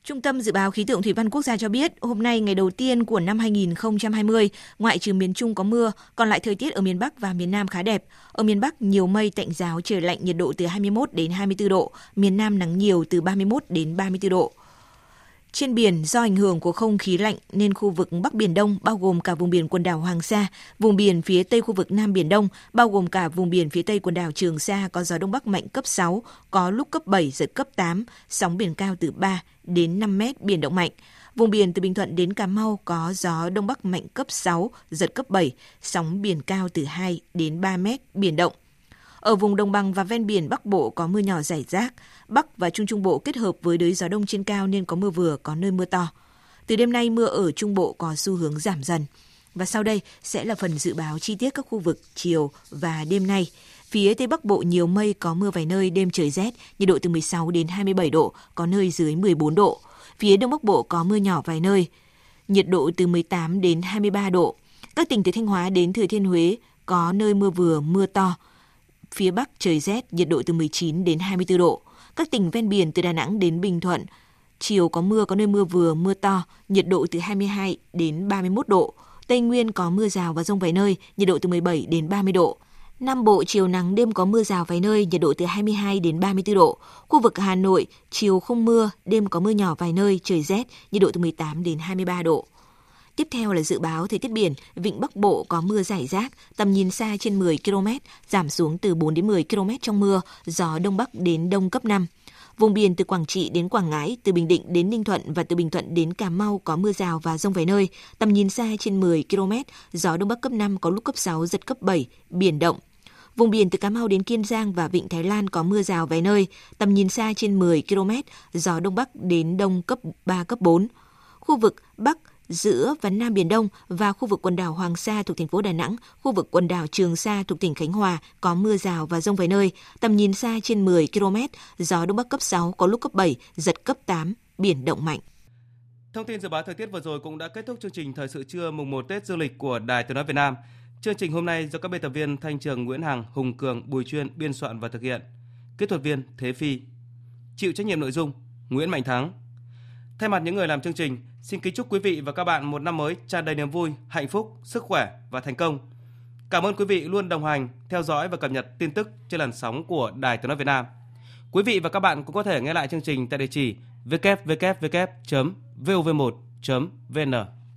Speaker 6: Trung tâm Dự báo Khí tượng Thủy văn Quốc gia cho biết, hôm nay ngày đầu tiên của năm 2020, ngoại trừ miền Trung có mưa, còn lại thời tiết ở miền Bắc và miền Nam khá đẹp. Ở miền Bắc nhiều mây tạnh giáo trời lạnh nhiệt độ từ 21 đến 24 độ, miền Nam nắng nhiều từ 31 đến 34 độ. Trên biển, do ảnh hưởng của không khí lạnh nên khu vực Bắc Biển Đông bao gồm cả vùng biển quần đảo Hoàng Sa, vùng biển phía tây khu vực Nam Biển Đông bao gồm cả vùng biển phía tây quần đảo Trường Sa có gió Đông Bắc mạnh cấp 6, có lúc cấp 7, giật cấp 8, sóng biển cao từ 3 đến 5 mét, biển động mạnh. Vùng biển từ Bình Thuận đến Cà Mau có gió Đông Bắc mạnh cấp 6, giật cấp 7, sóng biển cao từ 2 đến 3 mét, biển động. Ở vùng đồng bằng và ven biển Bắc Bộ có mưa nhỏ rải rác, Bắc và Trung Trung Bộ kết hợp với đới gió đông trên cao nên có mưa vừa, có nơi mưa to. Từ đêm nay mưa ở Trung Bộ có xu hướng giảm dần. Và sau đây sẽ là phần dự báo chi tiết các khu vực chiều và đêm nay. Phía Tây Bắc Bộ nhiều mây có mưa vài nơi, đêm trời rét, nhiệt độ từ 16 đến 27 độ, có nơi dưới 14 độ. Phía Đông Bắc Bộ có mưa nhỏ vài nơi, nhiệt độ từ 18 đến 23 độ. Các tỉnh từ Thanh Hóa đến Thừa Thiên Huế có nơi mưa vừa, mưa to. Phía Bắc trời rét, nhiệt độ từ 19 đến 24 độ. Các tỉnh ven biển từ Đà Nẵng đến Bình Thuận, chiều có mưa, có nơi mưa vừa, mưa to, nhiệt độ từ 22 đến 31 độ. Tây Nguyên có mưa rào và rông vài nơi, nhiệt độ từ 17 đến 30 độ. Nam Bộ chiều nắng đêm có mưa rào vài nơi, nhiệt độ từ 22 đến 34 độ. Khu vực Hà Nội chiều không mưa, đêm có mưa nhỏ vài nơi, trời rét, nhiệt độ từ 18 đến 23 độ. Tiếp theo là dự báo thời tiết biển, vịnh Bắc Bộ có mưa rải rác, tầm nhìn xa trên 10 km, giảm xuống từ 4 đến 10 km trong mưa, gió đông bắc đến đông cấp 5. Vùng biển từ Quảng Trị đến Quảng Ngãi, từ Bình Định đến Ninh Thuận và từ Bình Thuận đến Cà Mau có mưa rào và rông vài nơi, tầm nhìn xa trên 10 km, gió đông bắc cấp 5 có lúc cấp 6 giật cấp 7, biển động. Vùng biển từ Cà Mau đến Kiên Giang và Vịnh Thái Lan có mưa rào vài nơi, tầm nhìn xa trên 10 km, gió đông bắc đến đông cấp 3 cấp 4. Khu vực Bắc giữa và Nam Biển Đông và khu vực quần đảo Hoàng Sa thuộc thành phố Đà Nẵng, khu vực quần đảo Trường Sa thuộc tỉnh Khánh Hòa có mưa rào và rông vài nơi, tầm nhìn xa trên 10 km, gió Đông Bắc cấp 6, có lúc cấp 7, giật cấp 8, biển động mạnh.
Speaker 1: Thông tin dự báo thời tiết vừa rồi cũng đã kết thúc chương trình Thời sự trưa mùng 1 Tết du lịch của Đài Tiếng Nói Việt Nam. Chương trình hôm nay do các biên tập viên Thanh Trường, Nguyễn Hằng, Hùng Cường, Bùi Chuyên biên soạn và thực hiện. Kỹ thuật viên Thế Phi. Chịu trách nhiệm nội dung Nguyễn Mạnh Thắng. Thay mặt những người làm chương trình, xin kính chúc quý vị và các bạn một năm mới tràn đầy niềm vui, hạnh phúc, sức khỏe và thành công. Cảm ơn quý vị luôn đồng hành, theo dõi và cập nhật tin tức trên làn sóng của Đài Tiếng nói Việt Nam. Quý vị và các bạn cũng có thể nghe lại chương trình tại địa chỉ www.vov1.vn.